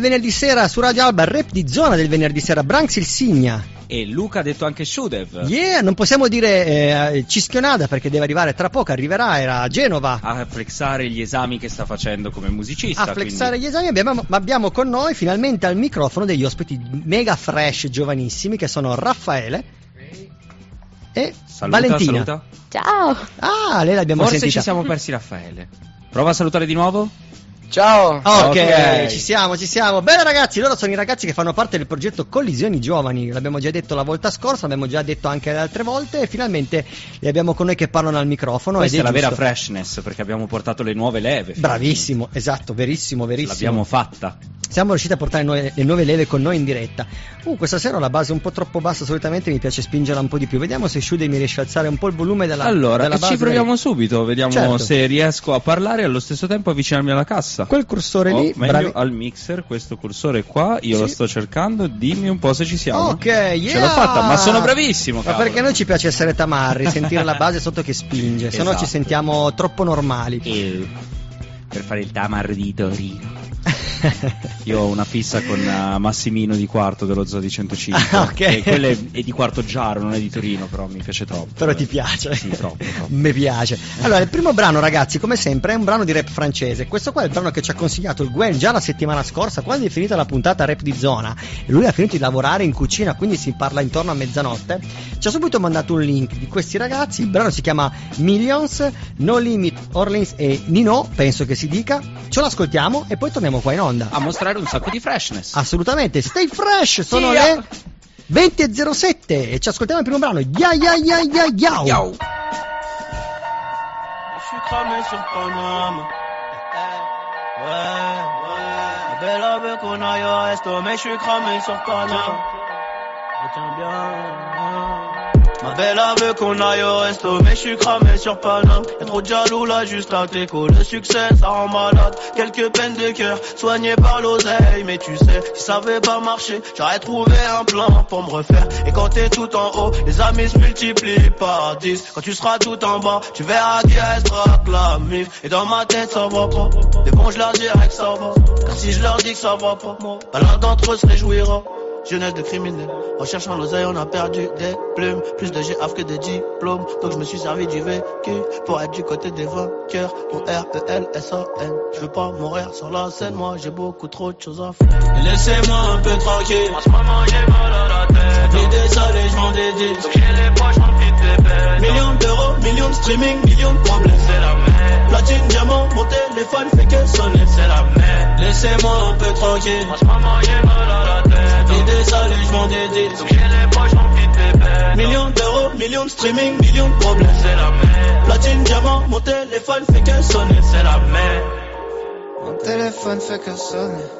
Venerdì sera su Radio Alba, rap di zona del venerdì sera, Branks il Signa. E Luca ha detto anche Shudev. Yeah, non possiamo dire eh, Cischionada perché deve arrivare tra poco, arriverà, era a Genova. A flexare gli esami che sta facendo come musicista. A flexare quindi... gli esami abbiamo, abbiamo con noi finalmente al microfono degli ospiti mega fresh, giovanissimi, che sono Raffaele e saluta, Valentina. Saluta. Ciao. Ah, lei l'abbiamo Forse sentita. ci siamo persi Raffaele. Prova a salutare di nuovo. Ciao! Ok, Ok. ci siamo, ci siamo. Bene ragazzi, loro sono i ragazzi che fanno parte del progetto Collisioni Giovani. L'abbiamo già detto la volta scorsa, l'abbiamo già detto anche le altre volte e finalmente li abbiamo con noi che parlano al microfono. Questa ed è la vera freshness perché abbiamo portato le nuove leve. Bravissimo, esatto, verissimo, verissimo. L'abbiamo fatta. Siamo riusciti a portare noi- le nuove leve con noi in diretta. Uh, questa sera ho la base un po' troppo bassa, solitamente mi piace spingerla un po' di più. Vediamo se Shude mi riesce a alzare un po' il volume della allora, della base. ci proviamo subito, vediamo Certo. se riesco a parlare e allo stesso tempo avvicinarmi alla cassa. Quel cursore Oh, lì, meglio bravi. al mixer, questo cursore qua, io Sì. lo sto cercando, dimmi un po' se ci siamo. Ok, yeah! Ce l'ho fatta, ma sono bravissimo, Ma cavolo. perché a noi ci piace essere tamarri, sentire la base sotto che spinge, se no ci Esatto. sentiamo troppo normali. E per fare il tamar di Torino. Io ho una fissa con eh, Massimino di quarto dello Zoo di 105. Ah, ok. E quello è, è di quarto Giaro, non è di Torino, però mi piace troppo. Però ti piace? Sì, troppo, troppo. Mi piace. Allora, il primo brano, ragazzi, come sempre, è un brano di rap francese. Questo qua è il brano che ci ha consigliato il Gwen già la settimana scorsa, quando è finita la puntata rap di zona. E lui ha finito di lavorare in cucina, quindi si parla intorno a mezzanotte. Ci ha subito mandato un link di questi ragazzi. Il brano si chiama Millions, No Limit, Orleans e Nino, penso che si dica. Ce l'ascoltiamo e poi torniamo qua in onda. A mostrare un sacco di freshness. Assolutamente, stay fresh, sono Sia. le 20.07 e ci ascoltiamo il primo brano. Ya ya ya ya ya. Yo. Je suis cramé sur Paname. Ouais, ouais. La belle avec qu'on aille au resto, mais je suis cramé sur Paname. Retiens bien. Ma belle veut qu'on aille au resto, mais je suis cramé sur Paname. Y'a trop de jaloux là, juste à t'écho. Le succès, ça rend malade. Quelques peines de cœur, soignées par l'oseille. Mais tu sais, si ça avait pas marché, j'aurais trouvé un plan pour me refaire. Et quand t'es tout en haut, les amis se multiplient par 10. Quand tu seras tout en bas, tu verras qui restera que la mif. Et dans ma tête, ça va pas. Mais bon, je leur dirai que ça va. Car si je leur dis que ça va pas, pas l'un d'entre eux se réjouira. Jeunesse de criminel, en cherchant l'oseille on a perdu des plumes. Plus de GAF que de diplômes, donc je me suis servi du vécu Pour être du côté des vainqueurs, au R-E-L-S-A-N Je veux pas mourir sur la scène, moi j'ai beaucoup trop de choses à faire. Et Laissez-moi un peu tranquille, en ce moment j'ai mal à la tête. L'idée salée, je m'en dédie, donc j'ai les poches remplies de bébés Millions d'euros, millions de streaming, millions de problèmes, c'est la merde. Platine, diamant, mon téléphone fait que sonner, c'est la merde Laissez-moi un peu tranquille, en ce moment j'ai mal à la tête L'idée salée, je m'en dédie, donc j'ai les poches remplies de bébés Millions d'euros, millions de streaming, millions de problèmes, c'est la merde Platine, diamant, mon téléphone fait que sonner, c'est la merde Mon téléphone fait que sonner.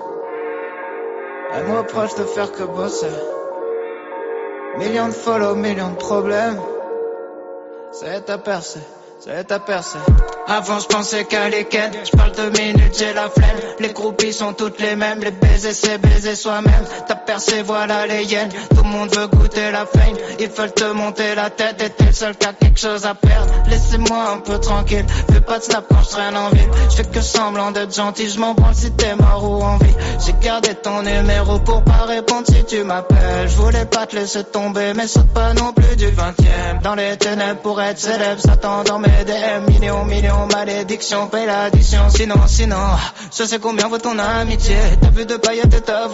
Elle me reproche de faire que bosser. Millions de follow, millions de problèmes. Ça y est, t'as percé. Ça y est, t'as percé. Avant, je pensais qu'à les. Je parle de minutes, j'ai la flemme. Les groupies sont toutes les mêmes. Les baisers, c'est baiser soi-même. T'as percé, voilà les yens. Tout le monde veut goûter la fame. Ils veulent te monter la tête. Et t'es le seul qui a quelque chose à perdre. Laissez-moi un peu tranquille. Fais pas de snap quand je en ville. Je fais que semblant d'être gentil. Je m'en branle si t'es mort ou en vie. J'ai gardé ton numéro pour pas répondre si tu m'appelles. Je voulais pas te laisser tomber, mais saute pas non plus du 20 e Dans les ténèbres pour être célèbre, ça tend DM. Millions, millions, malédiction, paye l'addiction. Sinon, sinon, je sais combien vaut ton amitié. T'as vu de paillettes et t'as.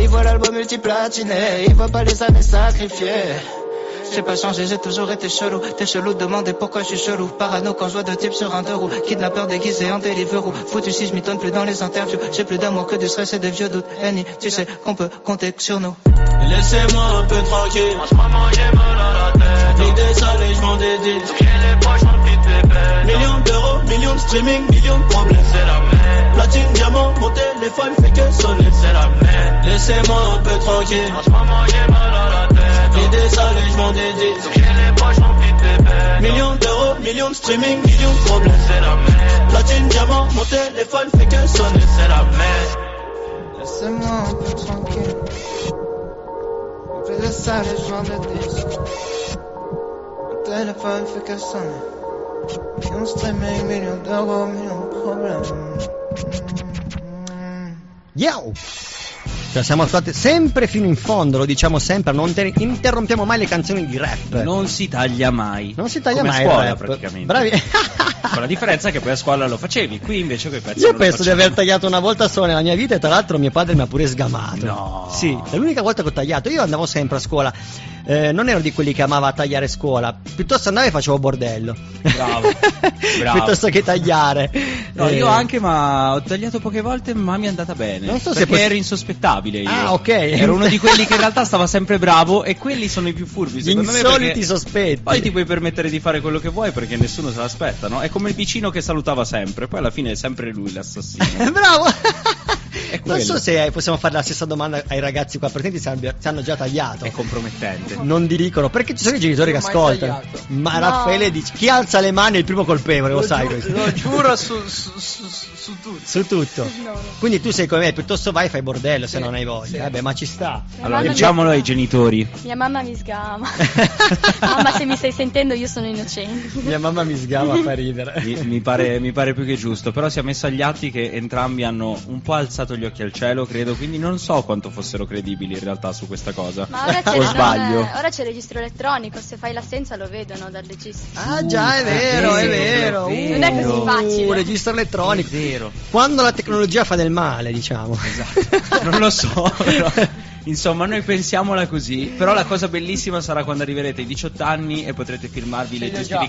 Il voit l'album multiplatiné. Il voit pas les années sacrifiées. J'ai pas changé, j'ai toujours été chelou. T'es chelou, demandez pourquoi je suis chelou. Parano quand je vois deux types sur un deux roues. Kidnappeur déguisé en Deliveroo. Foutu si je m'y donne plus dans les interviews. J'ai plus d'amour que du stress et des vieux doutes. Annie, tu sais qu'on peut compter sur nous. Laissez-moi un peu tranquille, en ce moment j'ai mal à la tête L'idée salée, je m'en dédie, j'ai les poches remplies de bébés Millions d'euros, millions de streaming, millions de problèmes, c'est la merde Platine, diamant, mon téléphone fait que sonner, c'est la merde Laissez-moi un peu tranquille, en ce moment j'ai mal à la tête L'idée salée, je m'en dédie, donc j'ai les poches remplies de bébés Millions d'euros, millions de streaming, millions de problèmes, c'est la merde Platine, diamant, mon téléphone fait que sonner, c'est la merde Laissez-moi un peu tranquille. On fait de ça, les joints de disques. Mon téléphone fait que sonner. Millions de streaming, millions d'euros, millions de problèmes. Yo! Cioè, siamo stati sempre fino in fondo, lo diciamo sempre, non te- interrompiamo mai le canzoni di rap. Non si taglia mai. Non si taglia Come mai a scuola rap. praticamente. Bravi. Con la differenza che poi a scuola lo facevi, qui invece quei pezzi Io penso di aver tagliato una volta sola nella mia vita e tra l'altro mio padre mi ha pure sgamato. No. Sì, è l'unica volta che ho tagliato. Io andavo sempre a scuola. Eh, non ero di quelli che amava tagliare scuola, piuttosto andavo e facevo bordello. Bravo, bravo. piuttosto che tagliare. No, Eh, io anche, ma ho tagliato poche volte, ma mi è andata bene. Non so se perché pos- ero insospettabile io. Ah, ok. Ero uno di quelli che in realtà stava sempre bravo e quelli sono i più furbi, secondo me. insoliti perché sospetti. Poi ti puoi permettere di fare quello che vuoi perché nessuno se l'aspetta, no? È come il vicino che salutava sempre, poi alla fine è sempre lui l'assassino. Bravo! Non so se possiamo fare la stessa domanda ai ragazzi qua presenti se hanno, se già tagliato. È compromettente. Non di dicono perché ci sono i genitori che ascoltano. tagliato. Ma No. Raffaele dice: Chi alza le mani è il primo colpevole, lo, sai giu- questo. lo giuro su, su, su, su tutto. Su tutto. No. Quindi tu sei come me, piuttosto vai e fai bordello se Sì, non hai voglia. sì. Vabbè, ma ci sta. Mia Allora, diciamolo mi- ai genitori. Mia mamma mi sgama. mamma, se mi stai sentendo, io sono innocente. Mia mamma mi sgama fa ridere. Mi, mi pare, mi pare più che giusto, però si è messo agli atti che entrambi hanno un po' alzato gli occhi al cielo, credo, quindi non so quanto fossero credibili in realtà su questa cosa. Ma ora c'è, o non- sbaglio? ora c'è il registro elettronico, se fai l'assenza lo vedono dal registro. Ah già, è vero, è vero. è Non è così Uh, facile. registro elettronico. È vero. Quando la tecnologia fa del male, diciamo. Esatto. non lo so, però, insomma, noi pensiamola così. Però la cosa bellissima sarà quando arriverete ai 18 anni e potrete firmarvi le ho già.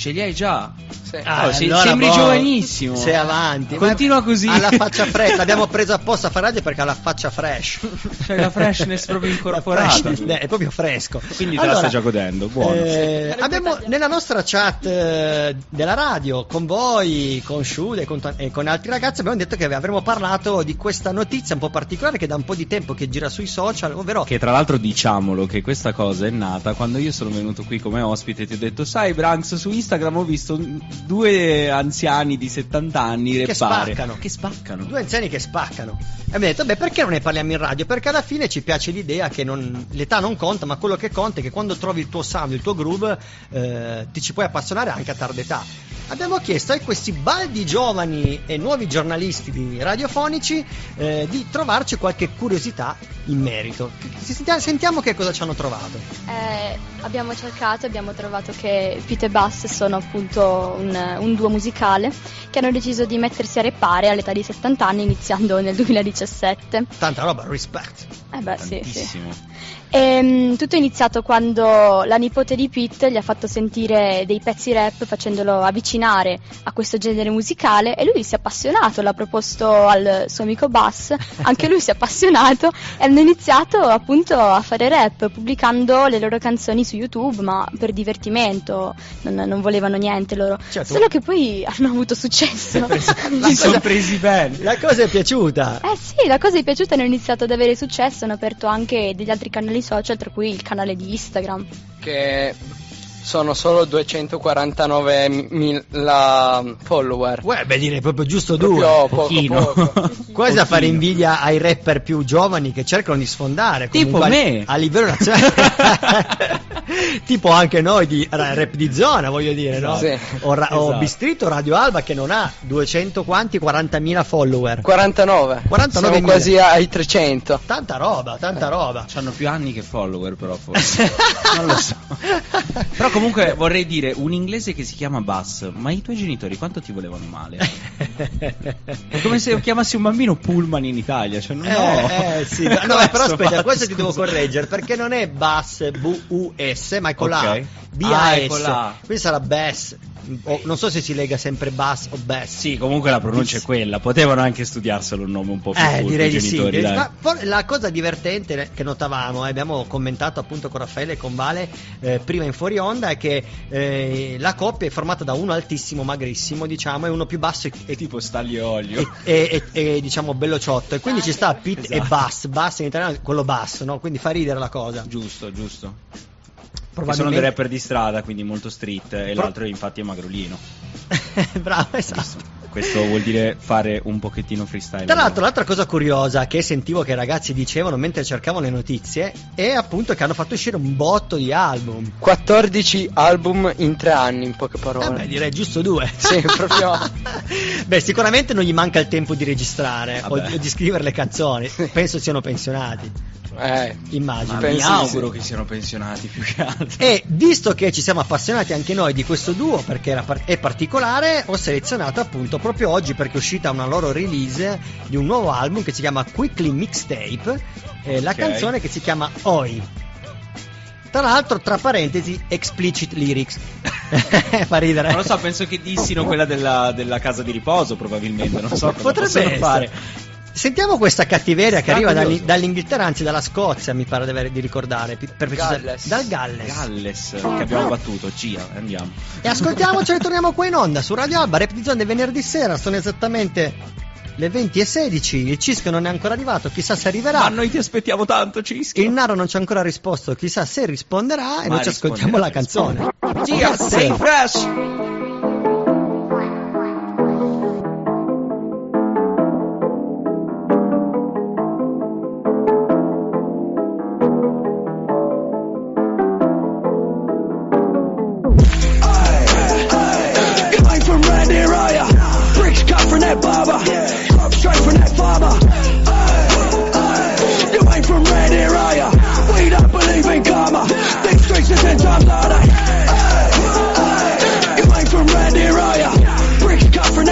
Ce li hai già? Sì. Ah, Oh, sei- allora, sembri boh, giovanissimo. Sei avanti. Continua Ma così. Alla faccia fresca. L'abbiamo preso apposta a fare radio perché ha la faccia fresh. Cioè, la freshness proprio incorporata. Eh, è proprio fresco. Quindi te la stai già godendo, buono. eh, abbiamo nella nostra chat eh, della radio con voi, con Shude e e con altri ragazzi abbiamo detto che avremmo parlato di questa notizia un po' particolare che da un po' di tempo che gira sui social, ovvero Che tra l'altro diciamolo che questa cosa è nata quando io sono venuto qui come ospite e ti ho detto sai Branks su Instagram ho visto due anziani di 70 anni Che spaccano. Che spaccano. due anziani che spaccano. E abbiamo detto, beh, perché non ne parliamo in radio? Perché alla fine ci piace l'idea che non- l'età non conta, ma quello che conta è che quando trovi il tuo sound, il tuo groove, eh, ti ci puoi appassionare anche a tarda età. Abbiamo chiesto a questi baldi giovani e nuovi giornalisti di radiofonici eh, di trovarci qualche curiosità in merito. Sentiamo, che cosa ci hanno trovato. Eh, abbiamo cercato e abbiamo trovato che Pete e Bass sono appunto un, un duo musicale che hanno deciso di mettersi a repare all'età di 70 anni iniziando nel 2017. Tanta roba, respect. Eh beh, sì, sì. Tantissimo. Ehm, tutto è iniziato quando la nipote di Pete gli ha fatto sentire dei pezzi rap facendolo avvicinare a questo genere musicale e lui si è appassionato, l'ha proposto al suo amico Bass, anche lui si è appassionato e hanno iniziato appunto a fare rap pubblicando le loro canzoni su YouTube ma per divertimento, non, non volevano niente loro, Certo. solo che poi hanno avuto successo. Si sono presi bene. La cosa è piaciuta. Eh sì, la cosa è piaciuta, hanno iniziato ad avere successo, hanno aperto anche degli altri canali social, tra cui il canale di Instagram. Che sono solo 249.000 follower. Uè, beh, direi proprio giusto Proprio due. poco, Pochino. poco. Quasi a fare invidia ai rapper più giovani che cercano di sfondare. Tipo me. A livello nazionale. tipo anche noi di ra- rap di zona, voglio dire, no? Sì. O, ra- Esatto. Bistritto Radio Alba che non ha 200 quanti? 40.000 follower. 49. 49.000. Siamo quasi ai 300. Tanta roba, tanta roba. Hanno più anni che follower però forse. non lo so. Però comunque vorrei dire un inglese che si chiama Bass, ma i tuoi genitori quanto ti volevano male? È come se chiamassi un bambino Pullman in Italia, cioè no. Eh, eh, sì. No, però aspetta, questo ti devo correggere perché non è Bass B-U-S, ma è con Ok. Ah, B-A-S. è con la A. Quindi sarà Bass. O- non so se si lega sempre Bass o Bass. Sì, comunque la pronuncia è quella, potevano anche studiarselo un nome un po' più Eh, direi di sì. Ma la cosa divertente che notavamo, e abbiamo commentato appunto con Raffaele e con Vale eh, prima in fuori onda, è che eh, la coppia è formata da uno altissimo, magrissimo, diciamo, e uno più basso e, e- tipo staglio e olio. e- e- e, diciamo bello ciotto. E quindi ci sta Pit e Esatto. Bass. Bass in italiano è quello basso, no? Quindi fa ridere la cosa. Giusto, giusto. Che sono Probabilmente. dei rapper di strada, quindi molto street, e Pro- l'altro infatti è magrolino. Bravo, esatto. Questo vuol dire fare un pochettino freestyle. Tra l'altro, l'altra cosa curiosa che sentivo che i ragazzi dicevano mentre cercavano le notizie è appunto che hanno fatto uscire un botto di album. 14 album in tre anni, in poche Eh parole. beh, direi giusto due. Sì, proprio. Beh, sicuramente non gli manca il tempo di registrare Vabbè. o di scrivere le canzoni. Penso siano pensionati. Eh, Immagino. Mi auguro sì. che siano pensionati più che altro. E visto che ci siamo appassionati anche noi di questo duo perché par- è particolare, ho selezionato appunto proprio oggi perché è uscita una loro release di un nuovo album che si chiama Quickly Mixtape, eh, la canzone che si chiama Oi. Tra l'altro, tra parentesi, explicit lyrics. Fa ridere. Non lo so, penso che dissino quella della, della casa di riposo, probabilmente. Non so cosa Potrebbe essere. fare. Sentiamo questa cattiveria che arriva dall'I- dall'Inghilterra, anzi dalla Scozia, mi pare di, aver- di ricordare. Per precisare- Galles. Dal Galles. Galles, che abbiamo battuto. Gia, andiamo. E ascoltiamoci e ritorniamo qua in onda su Radio Alba, del venerdì sera, sono esattamente le 20 e 16, il Cisco non è ancora arrivato, chissà se arriverà. Ma noi ti aspettiamo tanto, Cisco. Il Naro non ci ha ancora risposto, chissà se risponderà e Ma noi ci ascoltiamo la canzone. Gia, sei fresh.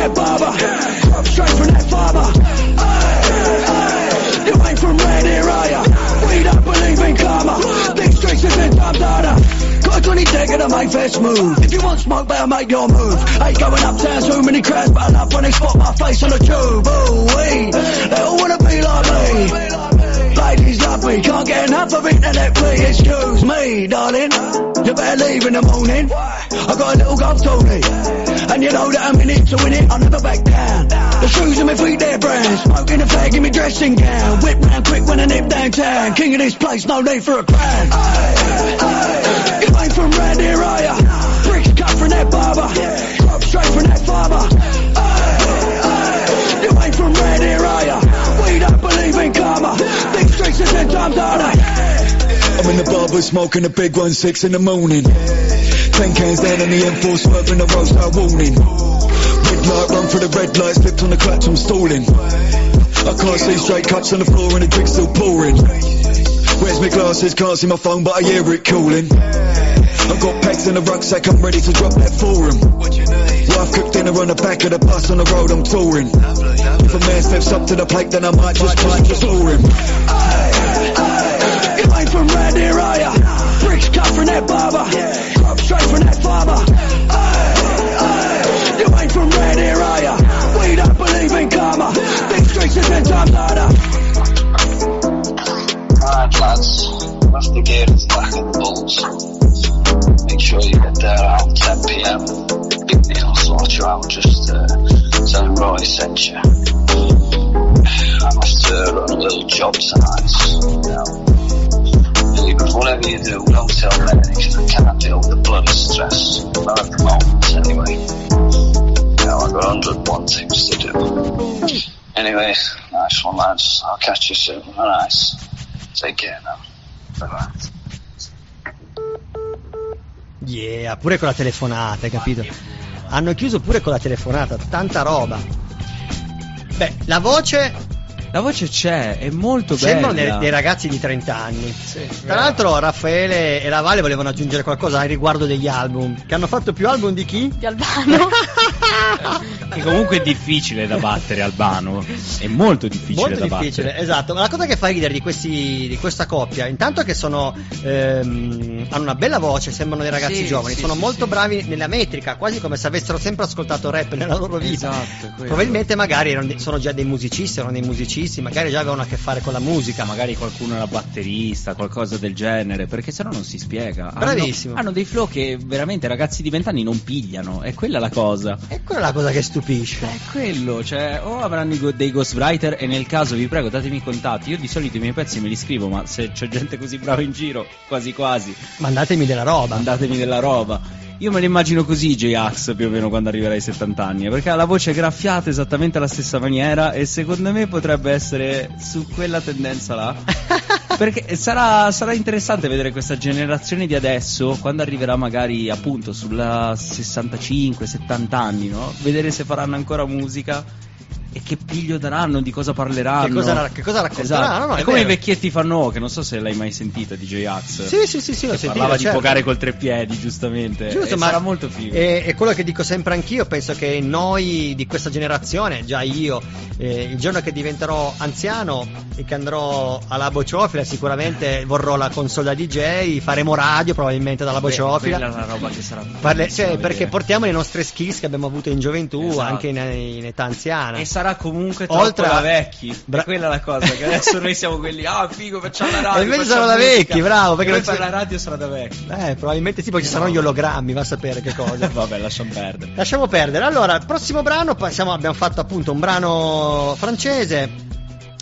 That barber. Straight from that farmer. You ain't from round here, are ya? We don't believe in karma. These streets are ten times harder. Got a 20 decker to make first move. If you want smoke, better make your move. Ain't going uptown, too many crowds, but I love when they spot my face on the tube. Ooh, wee. They all wanna be like me. Ladies love me, can't get enough of internet, please. Excuse me, darling. You better leave in the morning. I got a little golf Tony. And you know that I'm in it to win it, I'll never back down. The shoes on my feet, they're brand. Smoking a fag in my dressing gown. Whip round quick when I nip downtown. King of this place, no need for a crown. You ain't from round here, are ya? Bricks cut from that barber. Crop straight from that farmer. You ain't from round here, are ya? We don't believe in karma. These streets are ten times harder. I'm in the barber smoking a big one, six in the morning. Ten cans down on the M4, swerving the road, start warning. Red light, run for the red light, slipped on the clutch, I'm stalling. I can't see straight cups on the floor and the drink's still pouring. Where's my glasses? Can't see my phone, but I hear it calling. I've got packs in the rucksack, I'm ready to drop that for 'em. Wife cooked dinner on the back of the bus on the road, I'm touring. If a man steps up to the plate, then I might just try to floor him. You ain't from round here? Bricks cut from that barber. Straight from that farmer. You ain't from round here, are ya? We don't believe in karma. These streets are ten times harder. Alright lads, that's the gear is back at the Bulls. Make sure you get there around 10pm. Big Neil sort you out, just uh, tell him Roy sent you. I must uh, run a little job tonight. Now, Billy, but whatever you do, don't tell me because I can't deal with the bloody stress. Not at the moment, anyway. Now I've got 101 things to do. Anyway, nice one lads. I'll catch you soon. Alright. Take care now. Bye bye. Yeah, pure con la telefonata, hai capito? Hanno chiuso pure con la telefonata, tanta roba. Beh, la voce La voce c'è, è molto sembrano bella. dei, dei ragazzi di 30 anni. Sì, Tra l'altro Raffaele e la Vale volevano aggiungere qualcosa al riguardo degli album. Che hanno fatto più album di chi? Di Albano. Che comunque è difficile da battere Albano. È molto difficile Molto da difficile, battere. esatto. Ma la cosa che fa ridere di, questi, di questa coppia, intanto che sono ehm, hanno una bella voce, sembrano dei ragazzi Sì, giovani, sì, sono sì, molto sì. bravi nella metrica, quasi come se avessero sempre ascoltato rap nella loro vita. Esatto. Probabilmente magari erano sono già dei musicisti, erano dei musicisti, magari già avevano a che fare con la musica. Magari qualcuno era batterista, qualcosa del genere, perché sennò non si spiega. Hanno- Bravissimo. Hanno, dei flow che veramente ragazzi di vent'anni non pigliano, è quella la cosa. E quella è la cosa che stupisce. È quello, cioè, o avranno dei ghostwriter e nel caso vi prego datemi i contatti. Io di solito i miei pezzi me li scrivo, ma se c'è gente così brava in giro, quasi quasi, Mandatemi della roba. mandatemi della roba. Io me lo immagino così J-Ax più o meno quando arriverà ai 70 anni, perché ha la voce graffiata esattamente alla stessa maniera e secondo me potrebbe essere su quella tendenza là. Perché sarà, sarà interessante vedere questa generazione di adesso, quando arriverà magari appunto sulla 65-70 anni, no? Vedere se faranno ancora musica e che piglio daranno, di cosa parleranno. Che cosa, che cosa racconteranno? Esatto. No, è è come i vero. vecchietti fanno, che non so se l'hai mai sentita DJ Ax. Sì, sì, sì, sì, che parlava di certo. giocare col tre piedi, giustamente. Giusto, e ma sarà molto figo. È, è quello che dico sempre anch'io. Penso che noi di questa generazione, già io, eh, il giorno che diventerò anziano e che andrò alla bociofila, sicuramente vorrò la console da DJ, faremo radio probabilmente dalla Beh, bociofila. quella è una roba che sarà Parle- cioè, perché portiamo le nostre skills che abbiamo avuto in gioventù, Esatto. anche in, in età anziana. E sarà comunque troppo Oltre a- da vecchi. Bra- È quella la cosa, che adesso noi siamo quelli, ah figo, facciamo la radio. E invece da musica. vecchi, bravo, perché poi c'è- per la radio sarà da vecchi. Eh, probabilmente sì, poi ci No. saranno gli ologrammi, va a sapere che cosa. Vabbè, lasciamo perdere. Lasciamo perdere. Allora, prossimo brano, passiamo- abbiamo fatto appunto un brano francese.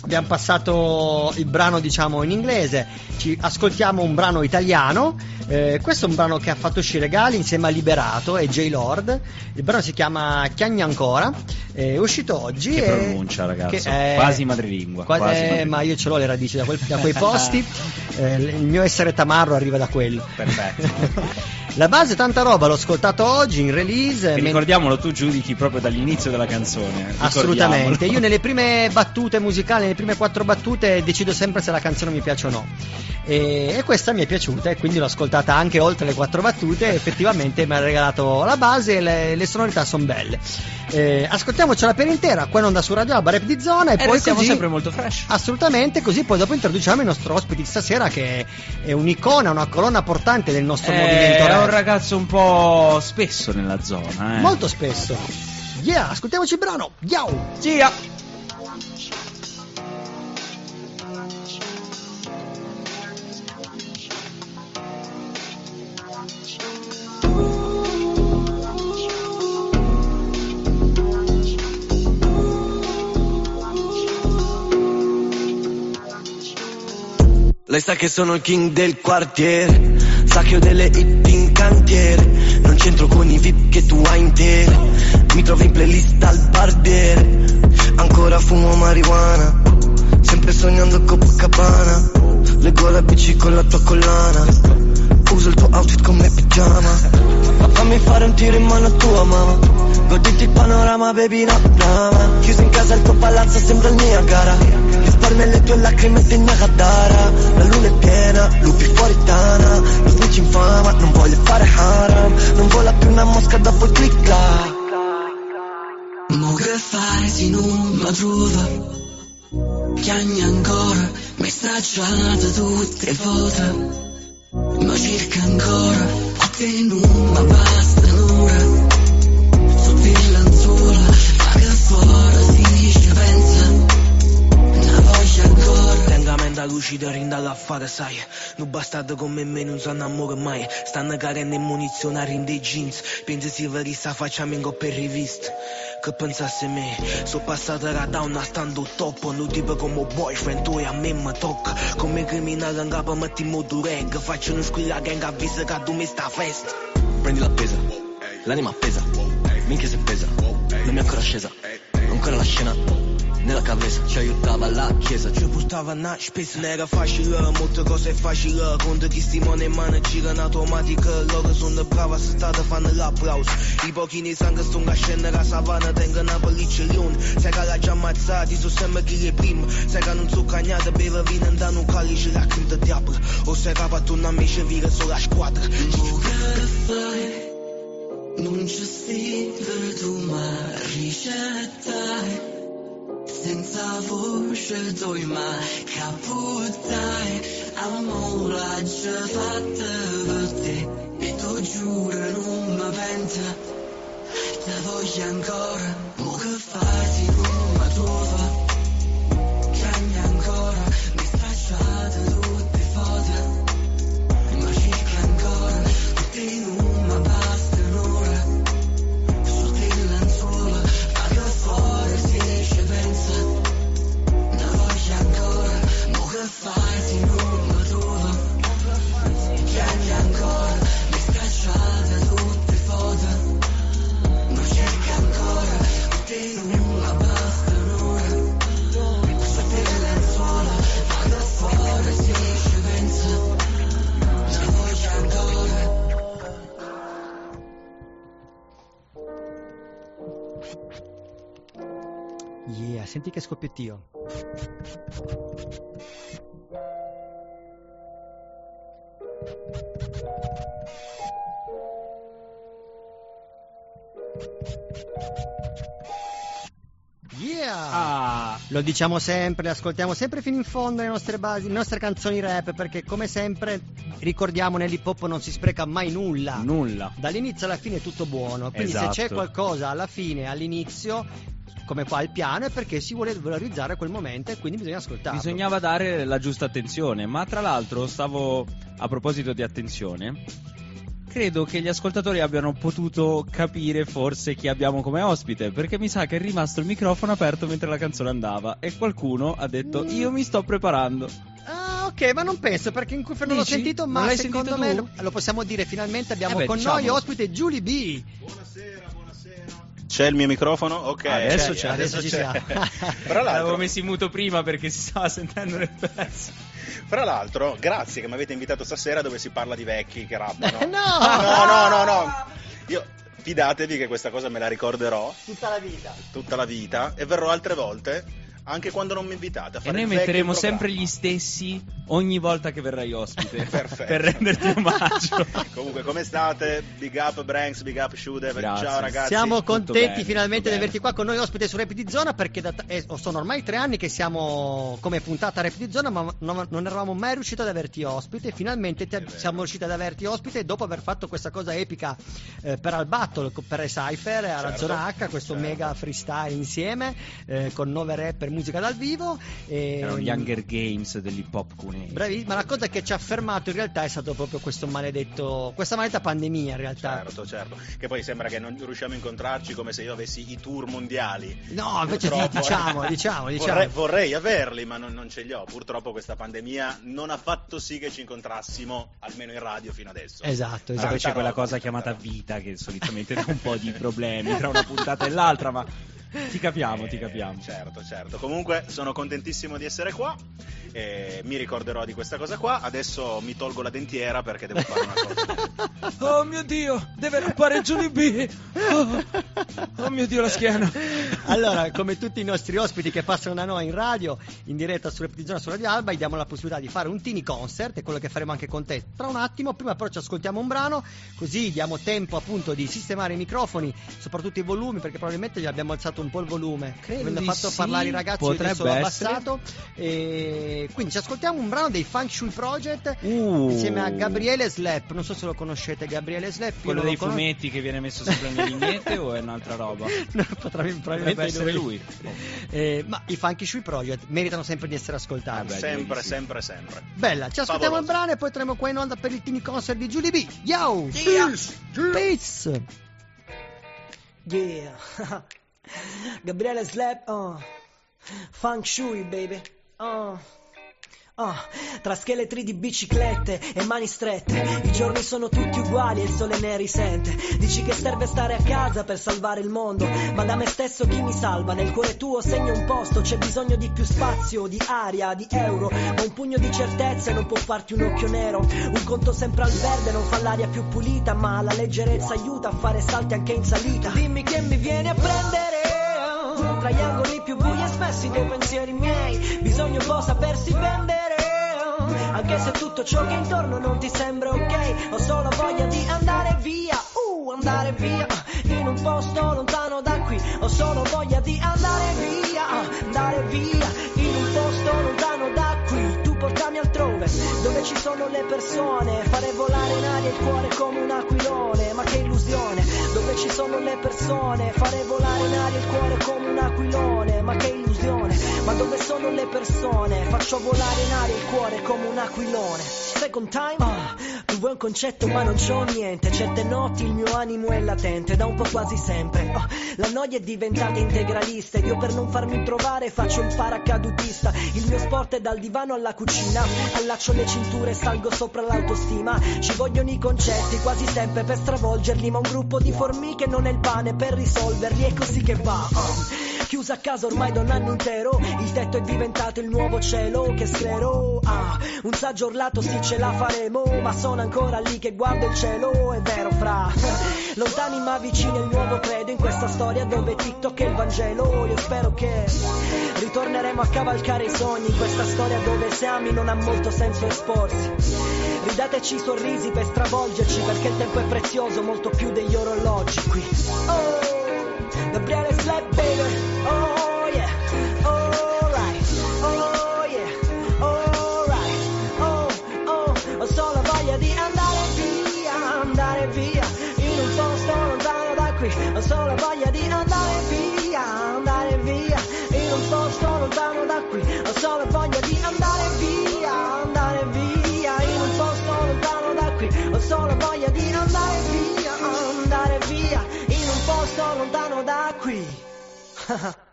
Abbiamo passato il brano, diciamo, in inglese. Ci ascoltiamo un brano italiano. Eh, questo è un brano che ha fatto uscire Gali insieme a Liberato e J Lord. Il brano si chiama Chiagna ancora. È uscito oggi. Che e- pronuncia, ragazzo. che è- Quasi madrelingua. Qua- quasi eh, madrelingua. ma io ce l'ho le radici da, quel- da quei posti. Eh, il mio essere tamarro arriva da quello. Perfetto. La base tanta roba, l'ho ascoltato oggi in release. E ricordiamolo, tu giudichi proprio dall'inizio della canzone. Assolutamente, ricordiamolo. io nelle prime battute musicali, prime quattro battute decido sempre se la canzone mi piace o no. E, e questa mi è piaciuta e quindi l'ho ascoltata anche oltre le quattro battute effettivamente mi ha regalato la base e le, le sonorità sono belle. Eh, ascoltiamocela per intera, qua non da su Radio Alba, Rap di Zona e, E poi siamo così... sempre molto fresh. Assolutamente, così poi dopo introduciamo il nostro ospite di stasera che è un'icona, una colonna portante del nostro movimento Eh, è rap. un ragazzo un po' spesso nella zona, eh. Molto spesso. Yeah, ascoltiamoci il brano. Ciao. Sia. Lei sa che sono il king del quartiere Sa che ho delle hit in cantiere. Non c'entro con i VIP che tu hai intere Mi trovo in playlist al barbiere. Ancora fumo marijuana Sempre sognando Copacabana. Leggo la bici con la tua collana. Uso il tuo outfit come pigiama. Ma fammi fare un tiro in mano a tua mamma. Goditi il panorama baby no drama Chiuso in casa il tuo palazzo sembra il Niagara Risparmia le tue lacrime di Nagadara. La luna è piena, lupi fuori tana. Lo snitch infama, non voglio fare haram. Non vola più una mosca dopo il click Mo che fai se non mi trova? Chiagni ancora, mi tutte le foto. Ma cerca ancora, a te non mi basta Tenga mente lucida, rinda la fare, sai Non bastardo come me non si innamora mai Stanno carendo in munizionari in dei jeans Pensi si verissa facciamo in per riviste Che pensasse me Sono passata da down stando top. Non tipo come boyfriend tu e a me mi tocca Come criminale in capo metti in modo reg Faccio uno squilla gang avvisa che tu mi sta festa Prendi la pesa, l'anima appesa, minchia se pesa, non mi è ancora scesa, ancora la scena, nella cavesa ci aiutava la chiesa, Ci portava una spesa Non era facile, molte cose è facile Quando chi stimone in mano gira in automatica Loro sono bravi, se state fanno l'applauso I pochi ne sangue sono a scendere a savana Tengono a pelliccia leone Sai che l'ha già ammazzati, sono sempre chi le prima Sai che non sono cagnate, beve vino e danno un calice lacrime di diavolo O sai che per tornare a me ci vira solo la squadra Mo che fai? Non ci stai per tu ma ricettai Senza voce tu ma caputai Amore già fatta per te. E tu giuro non mi penta Te voglio ancora. Mo che fai non mi trova Cambia ancora. Mi stracciate tutte foto ma cerca ancora, te non mi Yeah, senti che scoppiettio. Thank Lo diciamo sempre, le ascoltiamo sempre fino in fondo le nostre basi, le nostre canzoni rap, perché come sempre ricordiamo nell'hip hop non si spreca mai nulla. nulla. Dall'inizio alla fine è tutto buono, quindi Esatto. se c'è qualcosa alla fine, all'inizio, come qua il piano, è perché si vuole valorizzare quel momento e quindi bisogna ascoltarlo. Bisognava dare la giusta attenzione, ma tra l'altro stavo a proposito di attenzione. Credo che gli ascoltatori abbiano potuto capire forse chi abbiamo come ospite, perché mi sa che è rimasto il microfono aperto mentre la canzone andava e qualcuno ha detto Mm. io mi sto preparando. Ah, ok, ma non penso perché in cui non l'ho sentito, ma secondo sentito me lo, lo possiamo dire finalmente. Abbiamo Eh beh, con diciamolo. noi ospite Julie B. C'è il mio microfono? Ok. Adesso c'è, adesso ci siamo. Fra L'avevo l'altro, messo in muto prima perché si stava sentendo nel pezzo. Fra l'altro, grazie che mi avete invitato stasera dove si parla di vecchi che rappano. no! No, no, no, no. Io fidatevi che questa cosa me la ricorderò Tutta la vita. tutta la vita e verrò altre volte anche quando non mi invitate a E noi metteremo sempre gli stessi ogni volta che verrai ospite Perfetto. per renderti omaggio. Comunque, come state? Big up Branks, big up Shude. Grazie. Ciao ragazzi. Siamo contenti bene, finalmente di averti qua con noi ospite su Rap di Zona perché da- eh, sono ormai tre anni che siamo come puntata Rap di Zona ma non, non eravamo mai riusciti ad averti ospite finalmente ti- siamo riusciti ad averti ospite dopo aver fatto questa cosa epica eh, per Al Battle co- per Cypher alla Certo, Zona H questo certo. mega freestyle insieme eh, con nove rapper musica dal vivo e, Erano gli Hunger Games dell'hip hop cunei. Bravi, ma la cosa che ci ha fermato in realtà è stato proprio questo maledetto questa maledetta pandemia in realtà Certo, certo. Che poi sembra che non riusciamo a incontrarci come se io avessi i tour mondiali. no invece Purtroppo, diciamo eh. diciamo diciamo Vorrei, vorrei averli, ma non, non ce li ho. Purtroppo questa pandemia non ha fatto sì che ci incontrassimo, almeno in radio fino adesso. esatto esatto poi c'è quella cosa chiamata vita che solitamente dà un po' di problemi tra una puntata e l'altra, ma ti capiamo, ti Eh, capiamo. Certo, certo. Comunque sono contentissimo di essere qua. e mi ricorderò di questa cosa qua. Adesso mi tolgo la dentiera perché devo fare una cosa. Oh mio dio, deve rappare Julie B. Oh, oh mio dio, la schiena. Allora, come tutti i nostri ospiti che passano da noi in radio, in diretta su Zona su Radio Alba, gli diamo la possibilità di fare un teeny concert, è quello che faremo anche con te tra un attimo. Prima però ci ascoltiamo un brano, così diamo tempo appunto di sistemare i microfoni, soprattutto i volumi, perché probabilmente gli abbiamo alzato un po' il volume. Credo Avendo fatto sì, parlare i ragazzi, potrebbe essere. abbassato. E quindi ci ascoltiamo un brano dei Funk Shui Project Uh. insieme a Gabriele Slap. Non so se lo conoscete, Gabriele Slap. Quello dei conosco. fumetti che viene messo sempre nelle vignette o è un'altra roba? No, potrebbe, probabilmente essere lui. Eh, ma i Funky Shui Project meritano sempre di essere ascoltati. Beh, sempre, sì. sempre, sempre. Bella, ci ascoltiamo Favoloso. il brano e poi torniamo qua in onda per il teeny concert di Julie B. Yo! Yeah. Peace! Yeah. Gabriele Slap, oh. Funk Shui, baby. Oh. Oh, tra scheletri di biciclette e mani strette, i giorni sono tutti uguali e il sole ne risente. Dici che serve stare a casa per salvare il mondo, ma da me stesso chi mi salva? Nel cuore tuo segno un posto, c'è bisogno di più spazio, di aria, di euro. Ma un pugno di certezze non può farti un occhio nero. Un conto sempre al verde non fa l'aria più pulita, ma la leggerezza aiuta a fare salti anche in salita. Dimmi che mi vieni a prendere. Tra gli angoli più bui e spessi dei pensieri miei. Bisogna un po' sapersi vendere. Anche se tutto ciò che intorno non ti sembra ok Ho solo voglia di andare via. Uh, andare via. In un posto lontano da qui Ho solo voglia di andare via. Andare via. In un posto lontano da qui ci sono le persone Fare volare in aria il cuore come un aquilone Ma che illusione. Dove ci sono le persone Fare volare in aria il cuore come un aquilone Ma che illusione. Ma dove sono le persone Faccio volare in aria il cuore come un aquilone. Second time? Ah, Tu vuoi un concetto ma non c'ho niente. Certe notti il mio animo è latente Da un po' quasi sempre. Ah, La noia è diventata integralista Ed io per non farmi trovare faccio il paracadutista. Il mio sport è dal divano alla cucina Allaccio le cinture e salgo sopra l'autostima Ci vogliono i concetti quasi sempre per stravolgerli Ma un gruppo di formiche non è il pane per risolverli È così che va Ah. Chiusa a casa ormai da un anno intero. Il tetto è diventato il nuovo cielo che sclero Ah, un saggio urlato sì ce la faremo Ma sono ancora lì che guardo il cielo È vero fra. Lontani ma vicini al nuovo credo In questa storia dove TikTok è il Vangelo Io spero che ritorneremo a cavalcare i sogni In questa storia dove se ami non ha molto senso esporsi. Ridateci sorrisi per stravolgerci Perché il tempo è prezioso molto più degli orologi qui. Oh, Gabriele Slap baby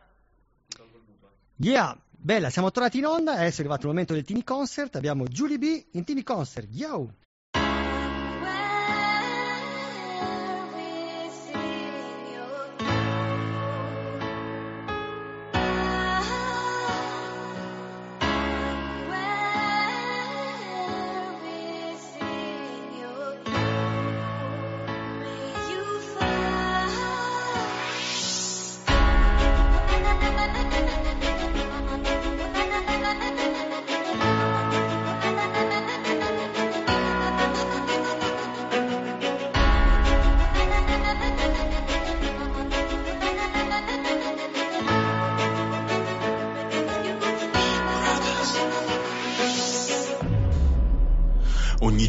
Yeah, bella, siamo tornati in onda, adesso è arrivato il momento del Tini Concert, abbiamo Julie B in Tini Concert, yo!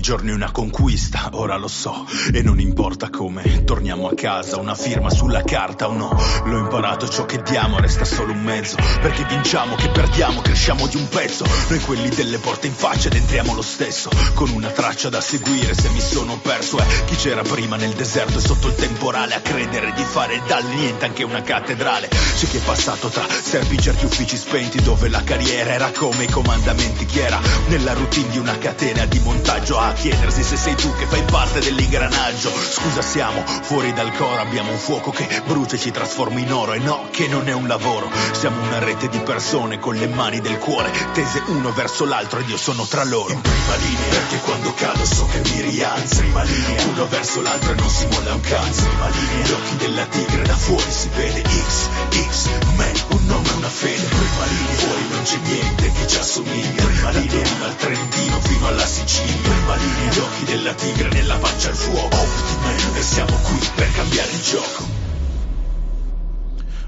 È una conquista, ora lo so, e non importa come, torniamo a casa, una firma sulla carta o no, l'ho imparato, ciò che diamo resta solo un mezzo, perché vinciamo, che perdiamo, cresciamo di un pezzo, noi quelli delle porte in faccia ed entriamo lo stesso, con una traccia da seguire se mi sono perso, è chi c'era prima nel deserto e sotto il temporale a credere di fare dal niente anche una cattedrale, c'è chi è passato tra servi certi uffici spenti dove la carriera era come i comandamenti, chi era. Nella routine di una catena di montaggio a chiedersi se sei tu che fai parte dell'ingranaggio. Scusa, siamo fuori dal coro, abbiamo un fuoco che brucia e ci trasforma in oro. E no, che non è un lavoro, siamo una rete di persone con le mani del cuore tese uno verso l'altro ed io sono tra loro. In prima linea, perché quando cado so che mi rialzo. Prima linea, uno verso l'altro e non si molla un cazzo. Prima linea, gli occhi della tigre da fuori si vede X, X, man, un nome, una fede. Prima linea, fuori non c'è niente che ci assomiglia. Prima linea, dal Trentino fino alla Sicilia. Prima linea, gli occhi della tigre nella faccia al fuoco. E siamo qui per cambiare il gioco.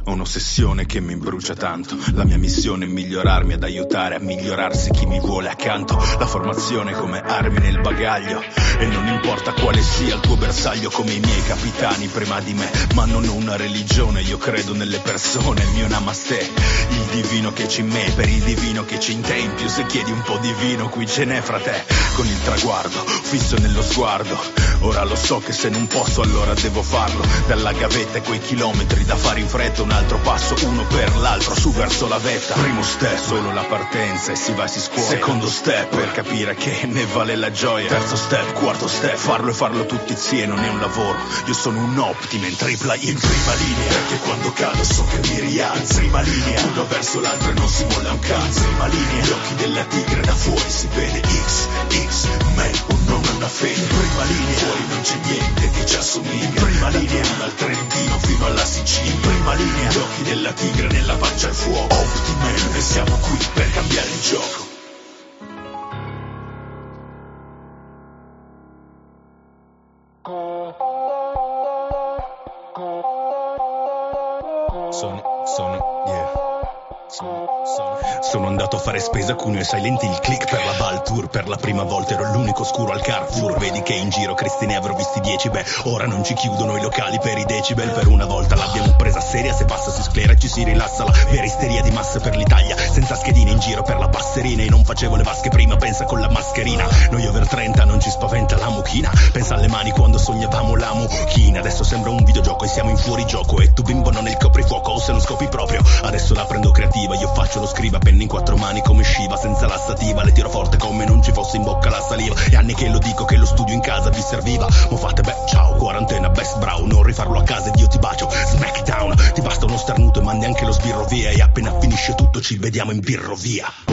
Ho un'ossessione che mi brucia tanto. La mia missione è migliorarmi ad aiutare a migliorarsi chi mi vuole accanto. La formazione come armi nel bagaglio. E non importa quale sia il tuo bersaglio, come i miei capitani prima di me. Ma non ho una religione, io credo nelle persone. Il mio namaste, il divino che c'è in me, per il divino che c'è in te. In più, se chiedi un po' di vino, qui ce n'è fra te. Con il traguardo fisso nello sguardo. Ora lo so che se non posso, allora devo farlo. Dalla gavetta e quei chilometri da fare in fretta, un altro passo, uno per l'altro, su verso la vetta. Primo step, solo la partenza e si va e si scuola. Secondo step, per capire che ne vale la gioia. Terzo step, quarto step, farlo e farlo tutti insieme non è un lavoro. Io sono un optime in tripla in prima linea. Perché quando cado so che mi rialzo. Prima linea, uno verso l'altro e non si molla un cazzo. Prima linea, gli occhi della tigre da fuori si vede X, X, man, un nome una fede. Prima linea, fuori non c'è niente che ci assomiglia. Prima linea, dal Trentino fino alla Sicilia. Prima linea, gli occhi della tigre nella faccia al fuoco. Optiman, e siamo qui per cambiare il gioco. Fare spesa Cuneo e Silent il click per la Val Tour. Per la prima volta ero l'unico scuro al Carrefour. Vedi che in giro cristi ne avrò visti dieci. Beh, ora non ci chiudono i locali per i decibel. Per una volta l'abbiamo presa seria. Se passa si sclera e ci si rilassa La vera isteria di massa per l'Italia Senza schedine in giro per la passerina. E non facevo le vasche prima, pensa con la mascherina. Noi over 30 non ci spaventa la mucchina. Pensa alle mani quando sognavamo la mucchina. Adesso sembra un videogioco e siamo in fuorigioco. E tu bimbo non è il coprifuoco o se non scopi proprio. Adesso la prendo creativa, io faccio lo scriva Penna in quattro mani come Shiva senza lassativa Le tiro forte come non ci fosse in bocca la saliva. E anni che lo dico che lo studio in casa vi serviva. Mo fate beh ciao, quarantena best brow. Non rifarlo a casa ed io ti bacio. Smackdown, ti basta uno starnuto e mandi anche lo sbirro sabato ci vediamo in birrovia.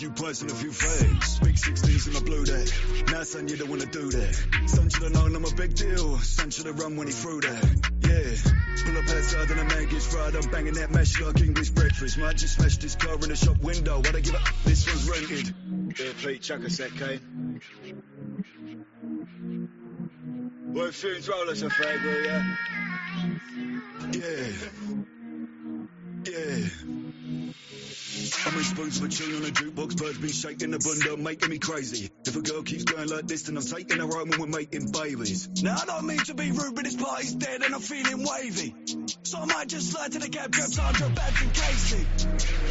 Few pints and a few fags. Big 16s in my blue deck. Now son, you don't wanna do that. Son should have known I'm a big deal. Son should have run when he threw that. Yeah. Pull up outside and a man gets fried. I'm banging that mash like English breakfast. Might just smash this car in the shop window. Why'd I give up? This one's rented. Yeah, Pete, chuck a sec, Kane. Well, Funes, roll us a will ya? Yeah. Yeah. I'm of a tune on a jukebox, birds been shaking the bunda, making me crazy. If a girl keeps going like this, then I'm taking her home and we're making babies. Now I don't mean to be rude, but this party's dead and I'm feeling wavy. So I might just slide to the cab, grab Sandra, Babs and Casey.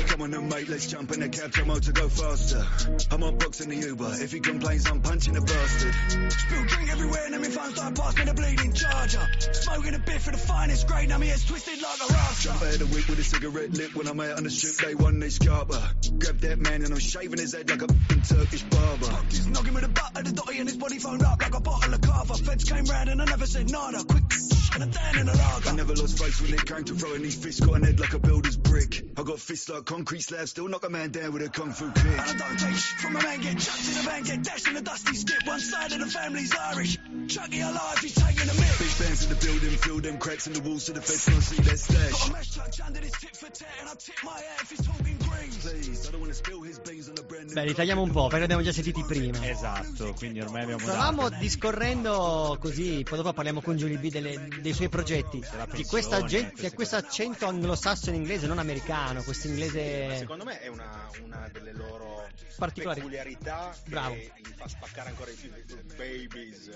Come on then mate, let's jump in the cab, tell Mo to go faster. I'm on box in the Uber, if he complains I'm punching the bastard. Spill drink everywhere and then my phone start passing the bleeding charger. Smoking a bit for the finest grade, now my head's twisted like a rafter. Jump out of the week with a cigarette lit when I'm out on the strip, they won this scarper. Grab that man and I'm shaving his head like a f***ing Turkish barber. He's knocking with a butt of the dotty and his body phoned up like a bottle of carver. Feds came round and I never said nada. Quick, and I'm down in the lager. I never lost face when it came to throwing these fists, got an head like a builder's brick. I got fists like concrete slabs, still knock a man down with a kung fu kick. And I don't take shit from a man, get chucked in a van, get dashed in a dusty skip. One side of the family's Irish. Chucky alive, he's taking a mick. Big bands in the building, fill them cracks in the walls to the feds can't see that stash. Got a mesh touch under this tit for tat, and I tip my hat if he's talking greens. Please, I don't wanna spill his beans on the new Beh, li tagliamo un po' perché li abbiamo già sentiti prima. Esatto, quindi ormai abbiamo Stavamo dato. discorrendo così, poi dopo parliamo con Giulia B delle- dei suoi progetti, di questa, gen- di questo accento anglosassone inglese, non americano, questo Ma inglese secondo me è una, una delle loro Particolari. peculiarità che Bravo. li fa spaccare ancora di più. Babies.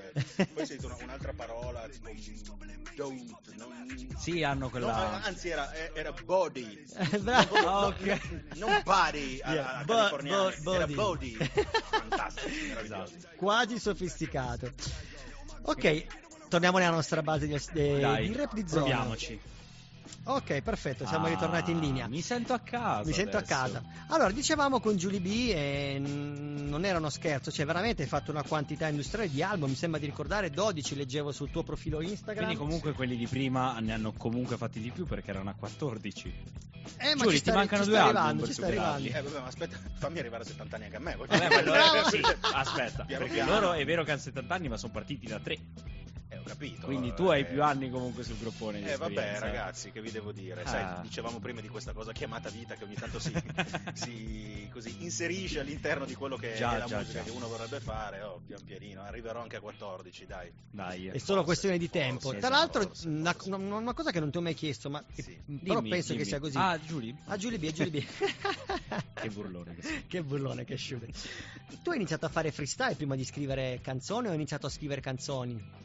Poi sento una- un'altra parola tipo don't. Non, Sì, hanno no, quella. anzi era, era body. Bravo. Non, non- Ok. non body alla, Yeah, alla bo- bo- era body. body. Fantastico, meraviglioso. quasi sofisticato. Ok, torniamo nella nostra base di, di, Dai, di rap di zona. proviamoci. Ok, perfetto, siamo Ah, ritornati in linea. Mi sento a casa. Mi sento a adesso. casa. Allora, dicevamo con Julie B, e mm, non era uno scherzo, cioè veramente hai fatto una quantità industriale di album, mi sembra di ricordare 12, leggevo sul tuo profilo Instagram. Quindi comunque quelli di prima ne hanno comunque fatti di più perché erano a 14. eh, ma Giulia, ci ti sta, mancano ci due sta album arrivando, per ci sta arrivando. Eh vabbè, ma aspetta, fammi arrivare a 70 anni anche a me. Vabbè, allora sì, aspetta, Piano perché piano. loro è vero che hanno 70 anni, ma sono partiti da 3. Eh, ho capito. Quindi tu hai eh, più anni comunque sul groppone di Eh vabbè ragazzi, che vi devo dire? Ah. Sai, dicevamo prima di questa cosa chiamata vita che ogni tanto si, si così inserisce all'interno di quello che Già, è la già, musica già. che uno vorrebbe fare, oh, pian pianino, arriverò anche a 14, dai. Dai. È solo questione di tempo. forse, Tra l'altro, forse, una, forse. una- cosa che non ti ho mai chiesto, ma che- però Dimmi, penso che dimmi. sia così. Ah, Giulia? A Giulia B, a Giulia B. Che burlone che che burlone, che asciuga. Tu hai iniziato a fare freestyle prima di scrivere canzoni o hai iniziato a scrivere canzoni?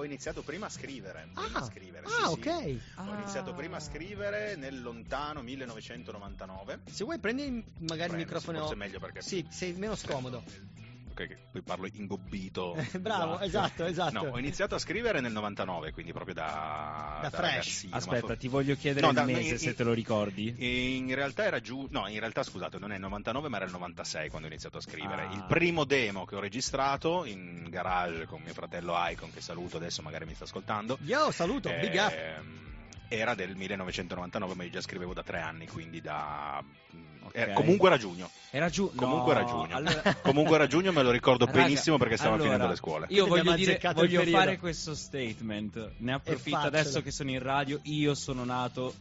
Ho iniziato prima a scrivere. prima Ah, a scrivere, ah, sì, sì. ok. Ho iniziato prima a scrivere nel lontano 1999. Se vuoi prendi magari il Prendo, microfono. forse è meglio perché- Sì, sei meno scomodo. Ok, che poi parlo ingobbito. Bravo, esatto, esatto. No, ho iniziato a scrivere nel 99, quindi proprio da, Da fresh. ragazzino, ma Aspetta, ti voglio chiedere No, il da- mese in- se te lo ricordi. In realtà era giù, no, in realtà scusate, non è il 99 ma era il 96 quando ho iniziato a scrivere. Ah. Il primo demo che ho registrato in garage con mio fratello Icon, che saluto adesso, magari mi sta ascoltando. Yo, saluto, big up. Era del 1999, ma io già scrivevo da tre anni, quindi da... Ok. eh, comunque era giugno. Era giù. Comunque no, era giugno. allora- Comunque era giugno, me lo ricordo Raga, benissimo perché stavo allora, finendo le scuole. Io voglio, dire, voglio fare questo statement. Ne approfitto adesso che sono in radio. Io sono nato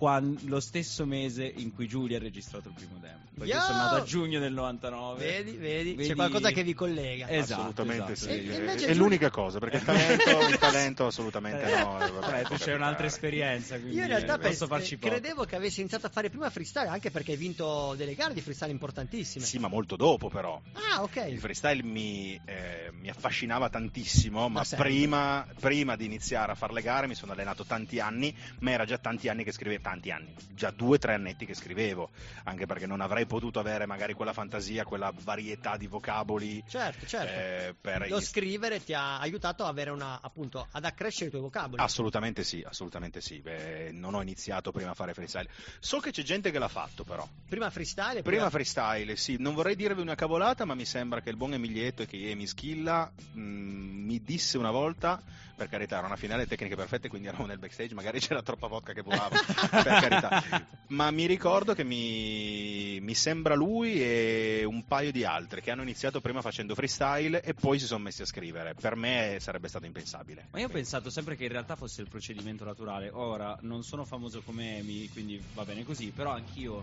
quan- lo stesso mese in cui Giulia ha registrato il primo demo. Perché Yo! sono nato a giugno del 99. Vedi, vedi, Vedi- c'è qualcosa che vi collega. Esatto, assolutamente esatto. sì. E- e è- Giulia- l'unica cosa, perché il talento, il talento assolutamente Eh, no. eh, vabbè, vabbè, tu c'hai un'altra esperienza. Quindi Io in realtà posso pens- farci eh, poco. credevo che avessi iniziato a fare prima freestyle, anche perché hai vinto delle gare di freestyle importantissime. Sì, ma molto dopo però. Ah, ok. Il freestyle mi, eh, mi affascinava tantissimo, ma Ma prima, prima di iniziare a fare le gare mi sono allenato tanti anni, ma era già tanti anni che scrivevo, tanti anni, già due o tre annetti che scrivevo, anche perché non avrei potuto avere magari quella fantasia, quella varietà di vocaboli. Certo, certo. eh, Lo gli- scrivere ti ha aiutato a avere una, appunto, ad accrescere i tuoi vocaboli. Assolutamente sì, assolutamente sì. Beh, non ho iniziato prima a fare freestyle. So che c'è gente che l'ha fatto però. Prima freestyle e Prima freestyle, sì, non vorrei dirvi una cavolata, ma mi sembra che il buon Emilietto e che Emi Schilla mh, mi disse una volta, per carità, era una finale tecniche perfette, quindi eravamo nel backstage, magari c'era troppa vodka che volava, per carità. Ma mi ricordo che mi, mi sembra lui e un paio di altri che hanno iniziato prima facendo freestyle e poi si sono messi a scrivere. Per me sarebbe stato impensabile. Ma io ho pensato sempre che in realtà fosse il procedimento naturale. Ora, non sono famoso come Amy, quindi va bene così, però anch'io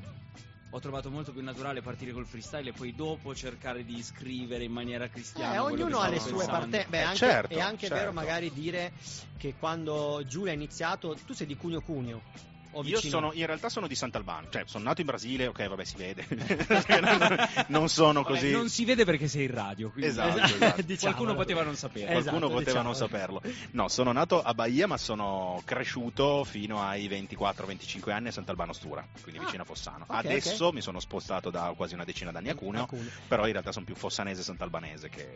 ho trovato molto più naturale partire col freestyle e poi dopo cercare di scrivere in maniera cristiana. Eh, ognuno ha le sue parti. Beh, Eh, anche, certo, è anche certo. vero magari dire che quando Giulia ha iniziato, tu sei di Cugno Cugno. O Io vicino. sono, in realtà sono di Sant'Albano, cioè sono nato in Brasile, ok vabbè si vede, non, sono Vabbè, così... non si vede perché sei in radio. quindi- Esatto, esatto. Diciamolo. Qualcuno poteva non sapere. Esatto, Qualcuno poteva non saperlo. No, sono nato a Bahia, ma sono cresciuto fino ai 24-25 anni a Sant'Albano Stura, quindi Ah, vicino a Fossano. ok, Adesso mi sono spostato da quasi una decina d'anni a Cuneo, A Cuneo. però in realtà sono più fossanese e santalbanese che...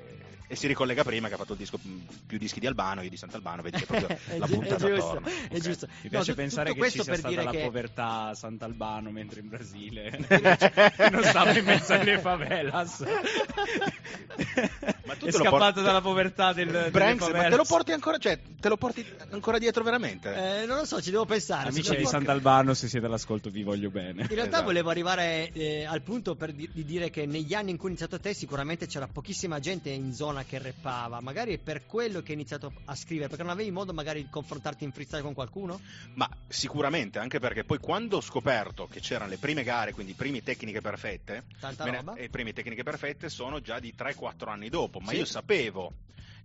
e si ricollega prima che ha fatto il disco mh, più dischi di Albano, io di Sant'Albano, vedi che proprio la puntata è giusto, attorno. è giusto. Mi No, piace tu- pensare tutto che ci questo sia per stata dire la che povertà a Sant'Albano mentre in Brasile non stava in mezzo alle favelas. Ma tu è te lo scappato porti- dalla povertà del, Branks, ma te lo porti ancora, cioè, te lo porti ancora dietro veramente? Eh, non lo so, ci devo pensare. Amici di Sant'Albano, se siete all'ascolto vi voglio bene. In realtà Esatto. volevo arrivare eh, al punto per di, di dire che negli anni in cui ho iniziato te sicuramente c'era pochissima gente in zona che rappava, magari è per quello che hai iniziato a scrivere, perché non avevi modo magari di confrontarti in freestyle con qualcuno? Ma sicuramente, anche perché poi quando ho scoperto che c'erano le prime gare, quindi i primi tecniche perfette, ne- e i primi tecniche perfette sono già di 3-4 anni dopo, ma Sì. io sapevo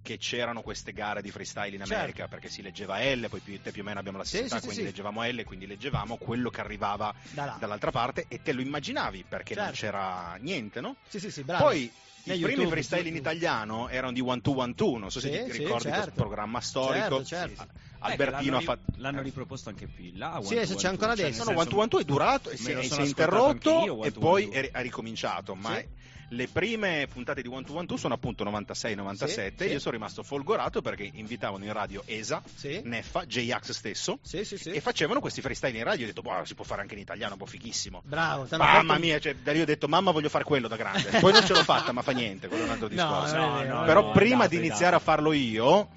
che c'erano queste gare di freestyle in America Certo. perché si leggeva L, poi più, te più o meno abbiamo la Sì, stessa età, sì, sì, quindi sì. leggevamo L, quindi leggevamo quello che arrivava Da dall'altra parte e te lo immaginavi perché non Certo. c'era niente, no? Sì, sì, sì, bravo. Poi i primi YouTube, freestyle in YouTube. italiano erano di One to One Two, non so se Sì, ti sì, ricordi certo. questo programma storico. Certo, certo. Eh, Albertino l'hanno ha fatto L'hanno riproposto anche là. Sì, adesso c'è ancora Two, cioè, adesso. nel No, One to One Two è durato e me si, lo e si sono è interrotto One e poi One Two. è, ha ricominciato. Ma Sì. è- le prime puntate di One to One Two sono appunto 96-97. Sì, sì. Io sono rimasto folgorato perché invitavano in radio ESA, Sì. Neffa, J-Ax stesso. Sì, sì, sì. E facevano questi freestyle in radio. Ho detto, boh, si può fare anche in italiano, un po' fighissimo. Bravo, Mamma fatto- mia, cioè, da lì ho detto, mamma, voglio fare quello da grande. Poi non ce l'ho fatta, ma fa niente, quello è un altro No, discorso. è Però prima di iniziare a farlo io,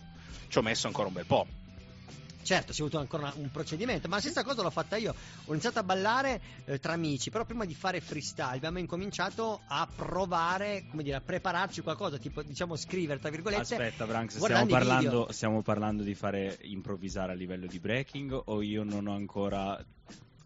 ci ho messo ancora un bel po'. Certo, ci è avuto ancora una- un procedimento, ma la stessa cosa l'ho fatta io. Ho iniziato a ballare eh, tra amici, però prima di fare freestyle abbiamo incominciato a provare, come dire, a prepararci qualcosa, tipo diciamo scrivere, tra virgolette. Aspetta, Branks, stiamo parlando, stiamo parlando di fare improvvisare a livello di breaking o io non ho ancora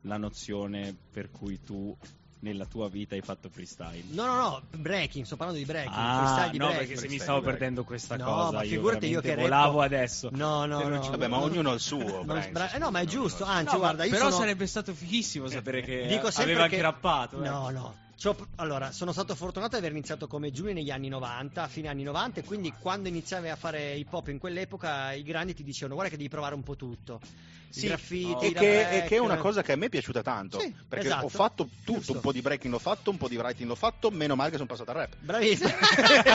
la nozione per cui tu nella tua vita hai fatto freestyle? No, no, no, breaking, sto parlando di breaking, Ah, freestyle di no, breaking. perché se mi stavo break. perdendo questa No, cosa, ma io figurati io veramente che volavo rappo- adesso. No, no, no. Vabbè, ma no, ognuno ha il suo. Branks, sbra- eh, no, ma è giusto, anzi, No, guarda, io però sono... sarebbe stato fighissimo sapere che Dico aveva che- anche rappato. eh. No, no. Allora, sono stato fortunato ad aver iniziato come Giulio negli anni 90, fine anni 90, e quindi quando iniziavi a fare hip hop in quell'epoca i grandi ti dicevano guarda che devi provare un po' tutto. Sì, graffiti, e, la che, break. e che è una cosa che a me è piaciuta tanto. Sì, perché esatto. ho fatto tutto, Giusto. un po' di breaking l'ho fatto, un po' di writing l'ho fatto, meno male che sono passato al rap. Bravissimo.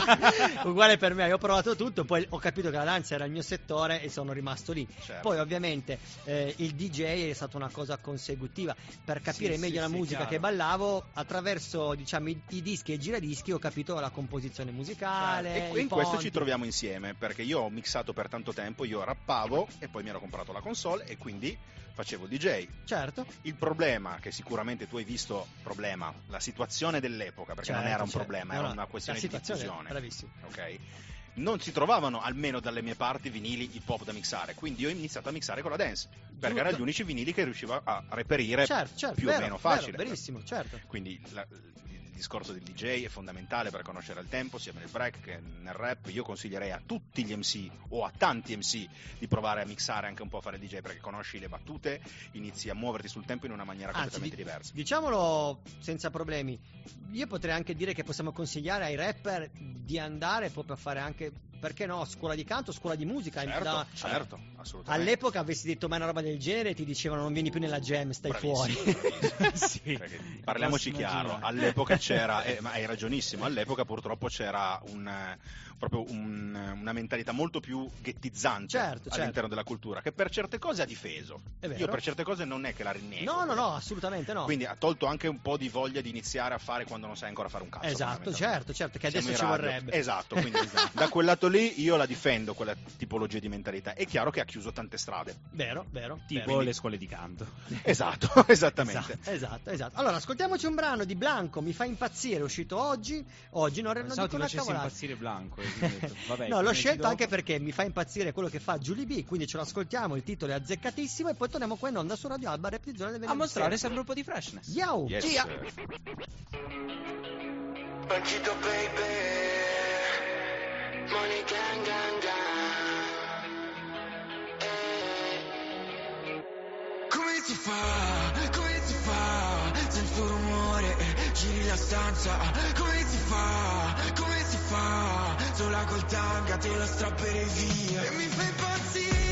Uguale per me, ho provato tutto, poi ho capito che la danza era il mio settore e sono rimasto lì. Certo. Poi ovviamente eh, il DJ è stata una cosa consecutiva per capire Sì, meglio sì, la musica chiaro. che ballavo attraverso diciamo i, i dischi e i giradischi ho capito la composizione musicale. E i in questo ponti. ci troviamo insieme, perché io ho mixato per tanto tempo, io rappavo e poi mi ero comprato la console e quindi facevo DJ. Certo. Il problema, che sicuramente tu hai visto, problema, la situazione dell'epoca, perché non Certo, era un certo. problema, era no, una questione di diffusione. bravissimo. Ok? Non si trovavano, almeno dalle mie parti, vinili hip hop da mixare, quindi ho iniziato a mixare con la dance, perché Giusto. erano gli unici vinili che riuscivo a reperire Certo, certo, più vero, o meno vero, facile. verissimo, certo. Quindi la- discorso del DJ è fondamentale per conoscere il tempo, sia nel break che nel rap. Io consiglierei a tutti gli MC o a tanti MC di provare a mixare anche un po' a fare DJ perché conosci le battute, inizi a muoverti sul tempo in una maniera Anzi, completamente di- diversa. Diciamolo senza problemi. Io potrei anche dire che possiamo consigliare ai rapper di andare proprio a fare anche, perché no, scuola di canto, scuola di musica. Certo, Da- certo. All'epoca avessi detto mai una roba del genere, ti dicevano non vieni più nella jam, stai Bravissimo, fuori. sì. Parliamoci chiaro, immaginare. all'epoca c'era, eh, ma hai ragionissimo, all'epoca purtroppo c'era un, eh, proprio un- una mentalità molto più ghettizzante Certo, all'interno certo. della cultura, che per certe cose ha difeso. Io per certe cose non è che la rinnego. No, no, no, assolutamente no. Quindi ha tolto anche un po' di voglia di iniziare a fare quando non sai ancora fare un cazzo. Esatto, certo, certo, che adesso ci vorrebbe. Esatto, quindi da quel lato lì io la difendo, quella tipologia di mentalità. È chiaro che ha chiuso tante strade. Vero, vero. Tipo vero. le scuole di canto. Esatto, esattamente. Esatto, esatto, esatto. Allora, ascoltiamoci un brano di Blanco, mi fa impazzire, è uscito oggi. Oggi non, non Pensavo dico ti una cavolata. impazzire Blanco. e detto, vabbè, No, l'ho scelto dopo. anche perché mi fa impazzire quello che fa Julie B, quindi ce lo ascoltiamo, il titolo è azzeccatissimo e poi torniamo qua in onda su Radio Alba, Zona del A venerdì mostrare sera. sempre un po' di freshness. Yo, Yes, Gia. sir. Banchito baby Money gang gang gang Come si fa, come si fa? Un rumore giri la stanza Come si fa, come si fa? Sola col tanga te lo strapperei via. E mi fai impazzire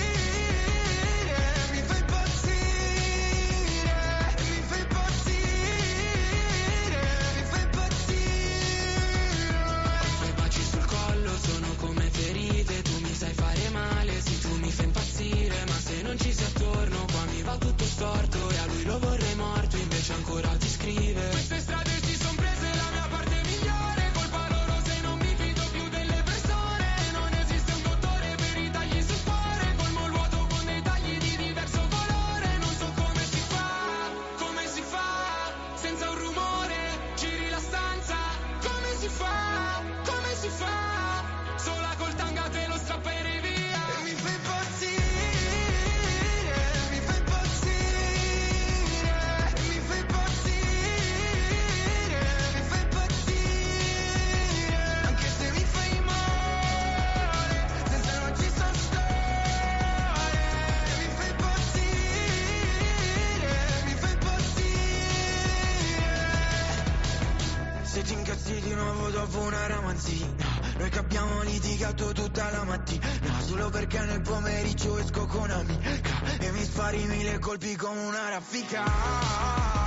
va litigato tutta la mattina. Solo perché nel pomeriggio esco con amica E mi spari mille colpi come una raffica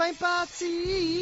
Yeah, mi fa impazzire.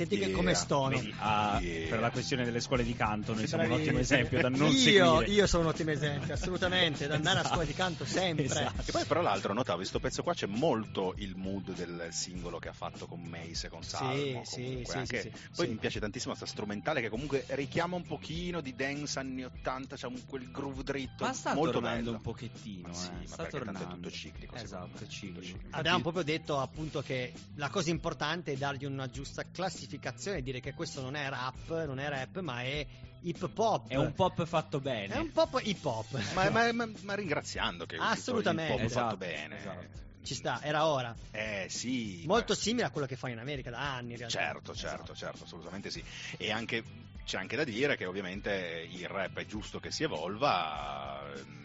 Senti che Yeah. come stono. Vedi, ah, Per la questione delle scuole di canto, noi siamo un ottimo esempio da non io, seguire. io sono un ottimo esempio, assolutamente, da andare a scuola di canto sempre. Esatto. Che poi, tra l'altro, notavo, in questo pezzo qua c'è molto il mood del singolo che ha fatto con Mace e con Salmo. sì, comunque, sì, anche- sì, sì, Poi sì. mi piace tantissimo sta strumentale che comunque richiama un pochino di dance anni 80, c'è un, quel groove dritto. Ma sta molto tornando bello. un pochettino, Ma sì, eh, ma sta perché tanto è tornando. tutto ciclico. Esatto, me, ciclico. Abbiamo proprio detto appunto che la cosa importante è dargli una giusta classificazione e dire che questo non è rap, non è rap, ma è hip hop. È un pop fatto bene. È un pop hip hop. Ma, ma- ma- ma ringraziando che Assolutamente. il pop Esatto, fatto bene. Ci sta, era ora. Eh sì. Molto simile a quello che fa in America da anni in realtà. Certo, certo, certo, assolutamente sì. E anche c'è anche da dire che ovviamente il rap è giusto che si evolva,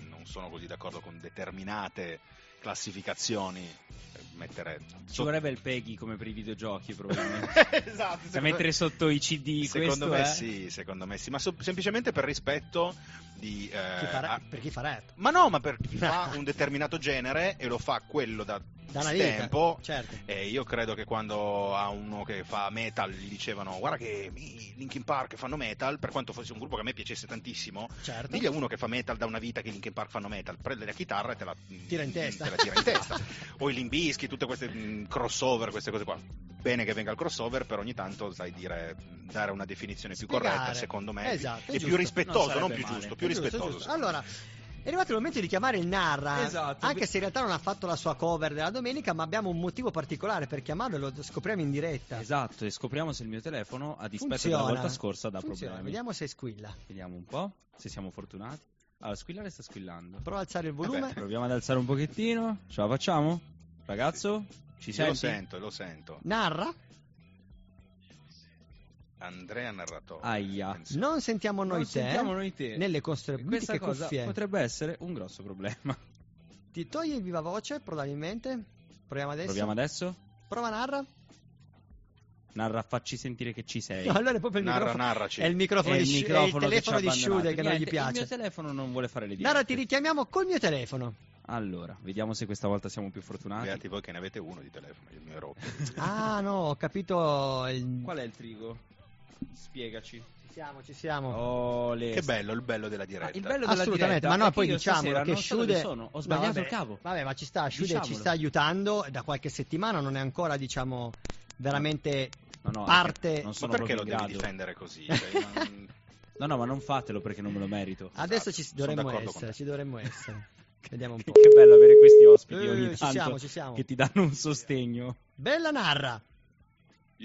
non sono così d'accordo con determinate classificazioni. Eh, Mettere Ci vorrebbe il Peggy come per i videogiochi, probabilmente. esatto. Da mettere sotto i CD Secondo questo me è... sì, secondo me sì, ma so- semplicemente per rispetto di... eh, Chi fa ra- a- per chi fa rap. ma no, ma per chi fa un determinato genere e lo fa quello da, tempo. certo. E io credo che quando a uno che fa metal gli dicevano guarda che i Linkin Park fanno metal, per quanto fosse un gruppo che a me piacesse tantissimo, Certo. digli a uno che fa metal da una vita che i Linkin Park fanno metal, prende la chitarra e te la Tira in testa. te tira in testa. o i Limbischi, tutte queste mh, crossover, queste cose qua. Bene che venga il crossover, però ogni tanto sai dire, dare una definizione più Spiegare. corretta, secondo me, Esatto, e più rispettoso, Non non, più male. giusto, più Giusto, rispettoso. giusto. Allora, è arrivato il momento di chiamare il Narra. Esatto. Anche se in realtà non ha fatto la sua cover della domenica, ma abbiamo un motivo particolare per chiamarlo e lo scopriamo in diretta. Esatto, e scopriamo se il mio telefono, a dispetto Funziona. della volta scorsa, dà Funziona. problemi. Vediamo se squilla. Vediamo un po', se siamo fortunati. Allora, squillare sta squillando. Prova a alzare il volume. Proviamo ad alzare un pochettino. Ce la facciamo? Ragazzo? Ci Io lo senti? sento, lo sento. Narra? Andrea Narratore. Aia. Non sentiamo noi Non te. sentiamo noi te. Nelle Questa mitiche cosa cuffie. potrebbe essere un grosso problema. Ti togli il viva voce, probabilmente. Proviamo adesso. Proviamo adesso? Prova Narra. Narra, facci sentire che ci sei. No, allora è proprio il Narra, microfono. narraci. È il microfono È di il è microfono il telefono di Shude che non gli Niente, Il piace. mio telefono non vuole fare le dirette. Narra, ti richiamiamo col mio telefono. Allora, vediamo se questa volta siamo più fortunati. Beati voi che ne avete uno di telefono, il mio è rotto. Ah, no, ho capito. Il... Qual è il trigo? Spiegaci. Ci siamo, ci siamo. Le... Che bello il bello della diretta. Ah, il bello della Assolutamente, diretta ma no, poi diciamo che so Shude sono. Ho sbagliato vabbè, il cavo. Vabbè, ma ci sta, Shude ci sta aiutando da qualche settimana, non è ancora, diciamo, veramente No, no, parte. non Ma sono perché lo devi difendere così? Cioè, non- No, no, ma non fatelo perché non me lo merito. Adesso ci dovremmo essere, ci dovremmo essere. Vediamo un po'. Che bello avere questi ospiti Eh, ogni ci tanto siamo, ci siamo. che ti danno un sostegno. Bella narra.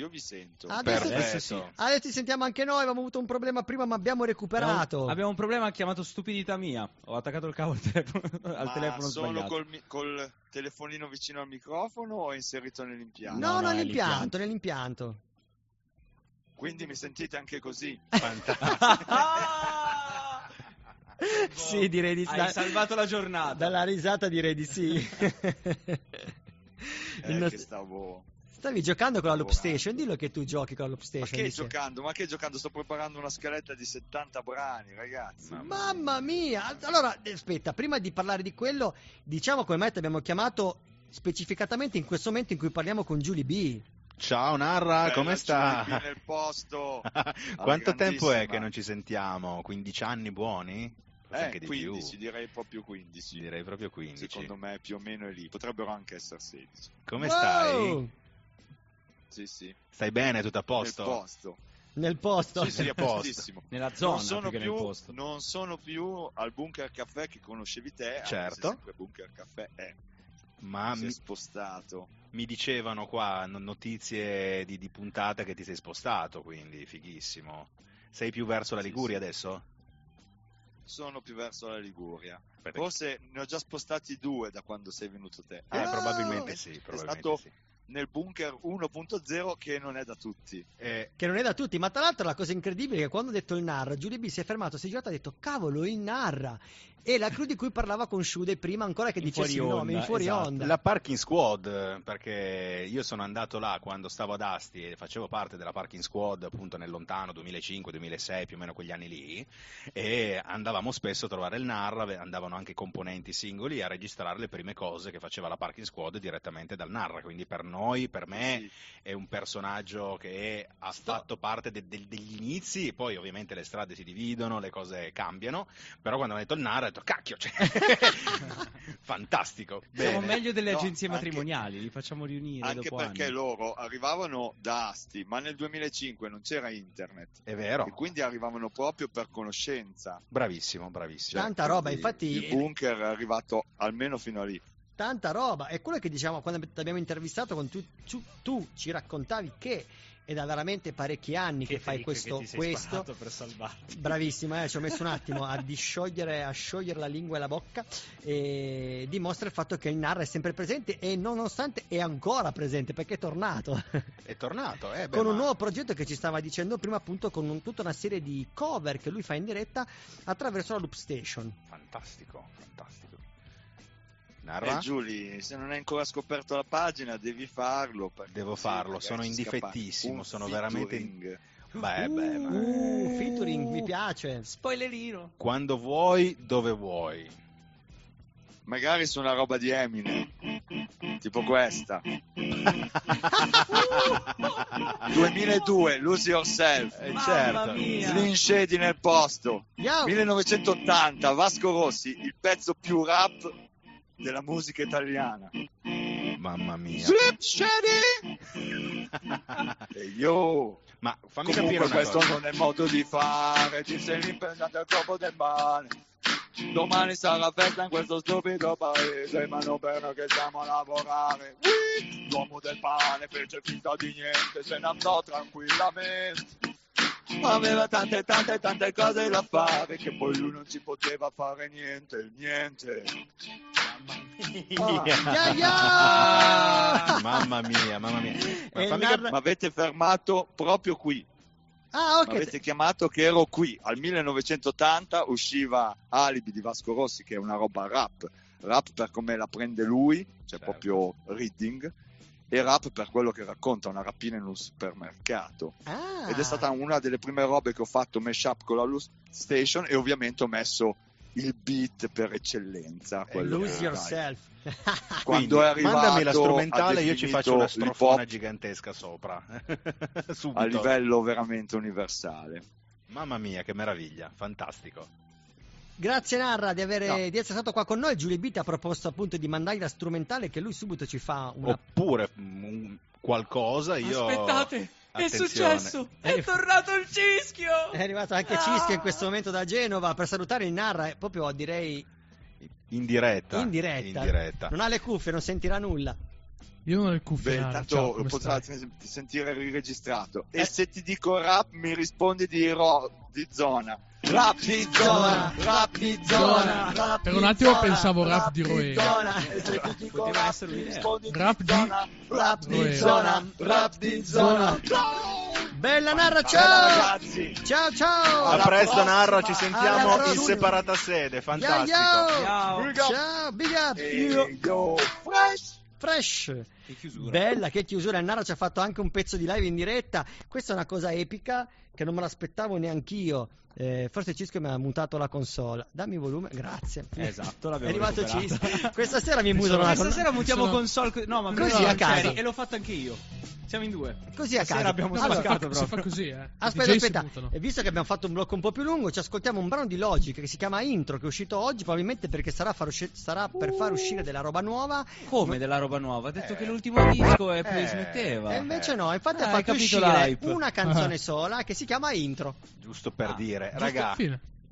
Io vi sento. Adesso, Perfetto. sì. Adesso ti sentiamo anche noi, avevamo avuto un problema prima, ma abbiamo recuperato. Abbiamo, abbiamo un problema chiamato stupidità mia. Ho attaccato il cavo al telefono, al Ma telefono solo sbagliato. col, col telefonino vicino al microfono o inserito nell'impianto? No, No, no, no, nell'impianto, nell'impianto. Quindi mi sentite anche così? sì, direi di sì. Hai salvato la giornata. Dalla risata direi di sì. Il Eh, nostro- che stavo... Stavi giocando con la loop station, dillo che tu giochi con la loop Ma station. che di che- giocando? Ma che giocando? Sto preparando una scaletta di 70 brani, ragazzi. Mamma mia! Allora, eh, aspetta, prima di parlare di quello, diciamo come mai ti abbiamo chiamato specificatamente in questo momento in cui parliamo con Julie B. Ciao Narra, Bella come sta? Nel posto. Quanto tempo è che non ci sentiamo? 15 anni buoni? Eh, anche di 15, più. direi proprio 15. Direi proprio 15. Secondo me più o meno è lì. Potrebbero anche essere 16. Come Wow! stai? Sì, sì. Stai bene, tutto a posto? Nel posto. Nel posto. Sì, sì, a postissimo. Nella zona, non sono più più, posto. Non sono più al bunker caffè che conoscevi te, Certo. sempre bunker caffè è. Ma si è mi, spostato. mi dicevano qua no- notizie di, di puntata che ti sei spostato, quindi fighissimo. Sei più verso la Liguria sì. adesso? Sono più verso la Liguria. Perché- Forse ne ho già spostati due da quando sei venuto te. Eh, Ah! probabilmente sì, È probabilmente stato sì. Nel bunker 1.0 che non è da tutti. Eh, Che non è da tutti, ma tra l'altro la cosa incredibile è che quando ha detto il Narra, Giulia B si è fermato, si è girato e ha detto cavolo il Narra. E la crew di cui parlava con Shude prima ancora che dicessi il nome, in fuori esatto. onda. La parking squad, perché io sono andato là quando stavo ad Asti e facevo parte della parking squad appunto nel lontano 2005-2006, più o meno quegli anni lì, e andavamo spesso a trovare il Narra, andavano anche componenti singoli a registrare le prime cose che faceva la parking squad direttamente dal Narra, quindi per noi, per me è un personaggio che ha fatto parte de- de- degli inizi, poi ovviamente le strade si dividono, le cose cambiano, però quando hanno detto il Narra ho detto cacchio, cioè, fantastico. Siamo Bene. meglio delle No, agenzie anche- matrimoniali, li facciamo riunire Anche dopo perché anni. loro arrivavano da Asti, ma nel 2005 non c'era internet. È vero. E quindi arrivavano proprio per conoscenza. Bravissimo, bravissimo. Tanta roba, infatti Il bunker è arrivato almeno fino a lì. Tanta roba. È quello che diciamo quando ti abbiamo intervistato, quando tu, tu- tu ci raccontavi che è da veramente parecchi anni che, fai fake questo. che ti sei questo. per salvarti. Bravissimo, eh, ci ho messo un attimo a disciogliere, a sciogliere la lingua e la bocca. E dimostra il fatto che il Narra è sempre presente e nonostante è ancora presente perché è tornato. È tornato, eh, beh, con un ma- nuovo progetto che ci stava dicendo prima, appunto, con un- tutta una serie di cover che lui fa in diretta attraverso la Loop Station. Fantastico, fantastico. Eh, Narra? Giuli, se non hai ancora scoperto la pagina, devi farlo. Devo farlo, sono indifettissimo, un sono veramente... featuring. Beh, beh, ma... Uh, featuring, mi piace. Spoilerino. Quando vuoi, dove vuoi. Magari su una roba di Eminem, tipo questa. 2002, Lose Yourself. Eh, certo. Slim Shady nel posto. Yo. 1980, Vasco Rossi, il pezzo più rap della musica italiana. Mamma mia. Slim Shady! E io... Ma fammi Comunque capire questo cosa. non è modo di fare, ti sei l'impensato al corpo del male. Domani sarà festa in questo stupido paese, ma non per noi che siamo a lavorare. L'uomo del pane fece finta di niente, se ne andò tranquillamente. Ma aveva tante tante tante cose da fare, che poi lui non ci poteva fare niente, niente. Ya, Ah. ya! Mamma mia, mamma mia. Ma fammi narra- avete fermato proprio qui. Ah, Mi avete chiamato che ero qui. Al 1980 usciva Alibi di Vasco Rossi, che è una roba rap. Rap per come la prende lui, cioè Certo. proprio reading, e rap per quello che racconta, una rapina in un supermercato. Ah. Ed è stata una delle prime robe che ho fatto mashup con la Loose Station e ovviamente ho messo il beat per eccellenza. quello Lose yourself. Quando Quindi, è arrivato, mandami la ha strumentale, io ci definito faccio una strofona gigantesca sopra. Subito. a livello veramente universale. Mamma mia, che meraviglia, fantastico. Grazie Narra di, avere, No. di essere stato qua con noi. Giulio B ti ha proposto appunto di mandargli la strumentale che lui subito ci fa una... Oppure mm, qualcosa, io... Aspettate, è Attenzione. successo! È tornato il cischio! È arrivato anche Ah! Cischio in questo momento da Genova per salutare il Narra, proprio direi In diretta. in diretta. In diretta. Non ha le cuffie, non sentirà nulla. Io non ho le cuffie. Beh, tanto sentire riregistrato. Eh. E se ti dico rap, mi rispondi di, ro- di zona. Rap di zona, rap di zona. rap Per un attimo zona, pensavo rap di Roera. zona. E se ti dico Poteva rap, essere un'idea. Rap di. Rap di zona, rap di zona. Bella Narra, ciao! ragazzi. Ciao ciao! A Alla presto prossima. Narra, ci Alla sentiamo in prossima. separata sede, fantastico. yo! Ciao. Big up. Ciao, big up! Yo, fresh. Fresh! Che chiusura. Bella, che chiusura! Il Nara ci ha fatto anche un pezzo di live in diretta. Questa è una cosa epica che non me l'aspettavo neanch'io. Eh, forse Cisco mi ha mutato la console. Dammi volume, grazie. Esatto, È l'abbiamo arrivato recuperata. Cisco. Questa sera mi mutano la Questa console. sera mutiamo sono- console. co- No, ma Così, a caso. E l'ho fatto anche io. Siamo in due. Così a caso. abbiamo Allora, spaccato si proprio. fa così, eh. Aspetta, aspetta, buttano. e visto che abbiamo fatto un blocco un po' più lungo, ci ascoltiamo un brano di Logic che si chiama Intro, che è uscito oggi, probabilmente perché sarà, far usci- sarà per far uscire della roba nuova. Come della roba nuova? Ha detto che l'ultimo disco e poi smetteva. E invece no, infatti Ah, ha hai fatto uscire l'hype. una canzone sola che si chiama Intro. Giusto per Ah, Giusto, raga,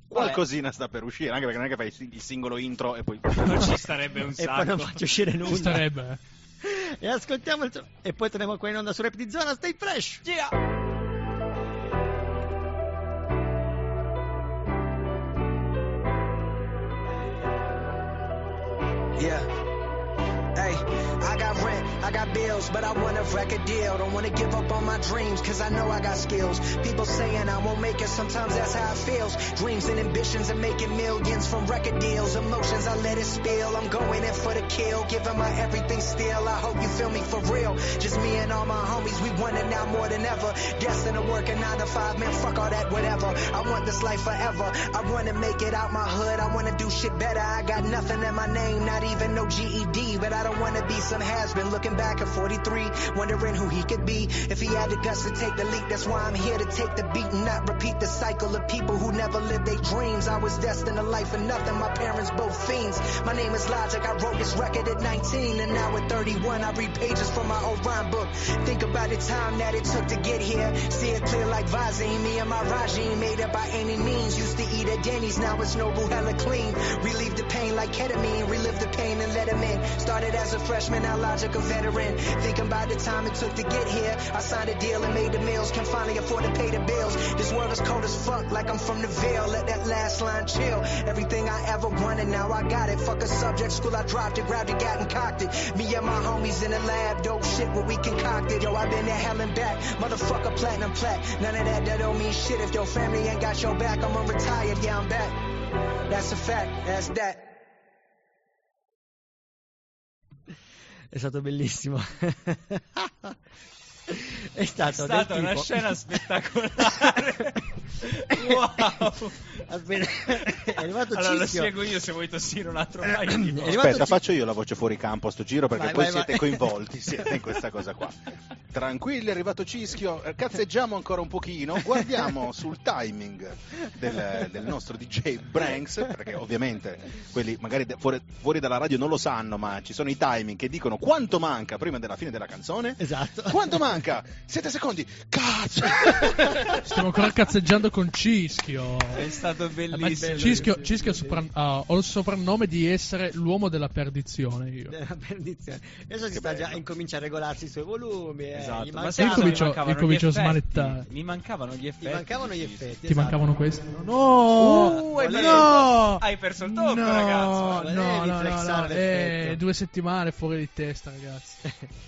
qualcosina sta per uscire, anche perché non è che fai il sing- il singolo intro e poi... Non ci starebbe un E poi non sacco. faccio uscire nulla. Ci starebbe, eh. E ascoltiamo il... E poi torniamo qua in onda su Rap di Zona, stay fresh! Yeah. I got bills, but I want a record deal. Don't wanna give up on my dreams, cause I know I got skills. People saying I won't make it, sometimes that's how it feels. Dreams and ambitions and making millions from record deals. Emotions, I let it spill. I'm going in for the kill, giving my everything still. I hope you feel me for real. Just me and all my homies, we want it now more than ever. Destined to work a nine to five, man, fuck all that, whatever. I want this life forever. I wanna make it out my hood, I wanna do shit better. I got nothing in my name, not even no GED, but I don't wanna be some has-been looking back at 43, wondering who he could be. If he had the guts to take the leap, that's why I'm here to take the beat and not repeat the cycle of people who never lived their dreams. I was destined to life for nothing, my parents both fiends. My name is Logic, I wrote this record at 19, and now at 31, I read pages from my old rhyme book. Think about the time that it took to get here. See it clear like Visine, me and my regime made it by any means. Used to eat at Denny's, now it's Noble hella clean. Relieve the pain like ketamine, relive the pain and let him in. Started as a freshman, now Logic a veteran. Thinking about the time it took to get here. I signed a deal and made the meals, can finally afford to pay the bills. This world is cold as fuck, like I'm from the Ville. Let that last line chill. Everything I ever wanted, now I got it. Fuck a subject, school I dropped it, grabbed it, got and cocked it. Me and my homies in the lab, dope shit what we concocted. Yo, I been there hell and back. Motherfucker, platinum plat. None of that, that don't mean shit. If your family ain't got your back, I'm retired, yeah, I'm back. That's a fact, that's that. È stato bellissimo. È stata una tipo- scena spettacolare. wow. Aspetta, è arrivato allora lo spiego io se vuoi tossire un altro paio di volte. Aspetta, faccio io la voce fuori campo a sto giro perché Vai, poi vai, siete vai. coinvolti, siete in questa cosa qua. Tranquilli, è arrivato Cischio, eh, cazzeggiamo ancora un pochino, guardiamo sul timing del, del nostro DJ Branks, perché ovviamente quelli magari fuori, fuori dalla radio non lo sanno, ma ci sono i timing che dicono quanto manca prima della fine della canzone. Esatto. Quanto manca? Siete secondi. Cazzo! Stiamo ancora cazzeggiando con Cischio. È stato Ma bellissimo. Cischio, Cischio ha sopran- ha- ho il soprannome di essere l'uomo della perdizione io. Della perdizione. Adesso si sta già incomincia a regolarsi i suoi volumi. eh, Esatto, ma Incomincio- mancavano? incomincio Gli a effetti. smanettare. Mi mancavano gli effetti. Ti mancavano gli effetti. Ti esatto. mancavano questi? No! Uh, hai, perso no! hai perso il tocco, no, ragazzo. No, no, no, no. l'effetto. Eh, due settimane fuori di testa, ragazzi.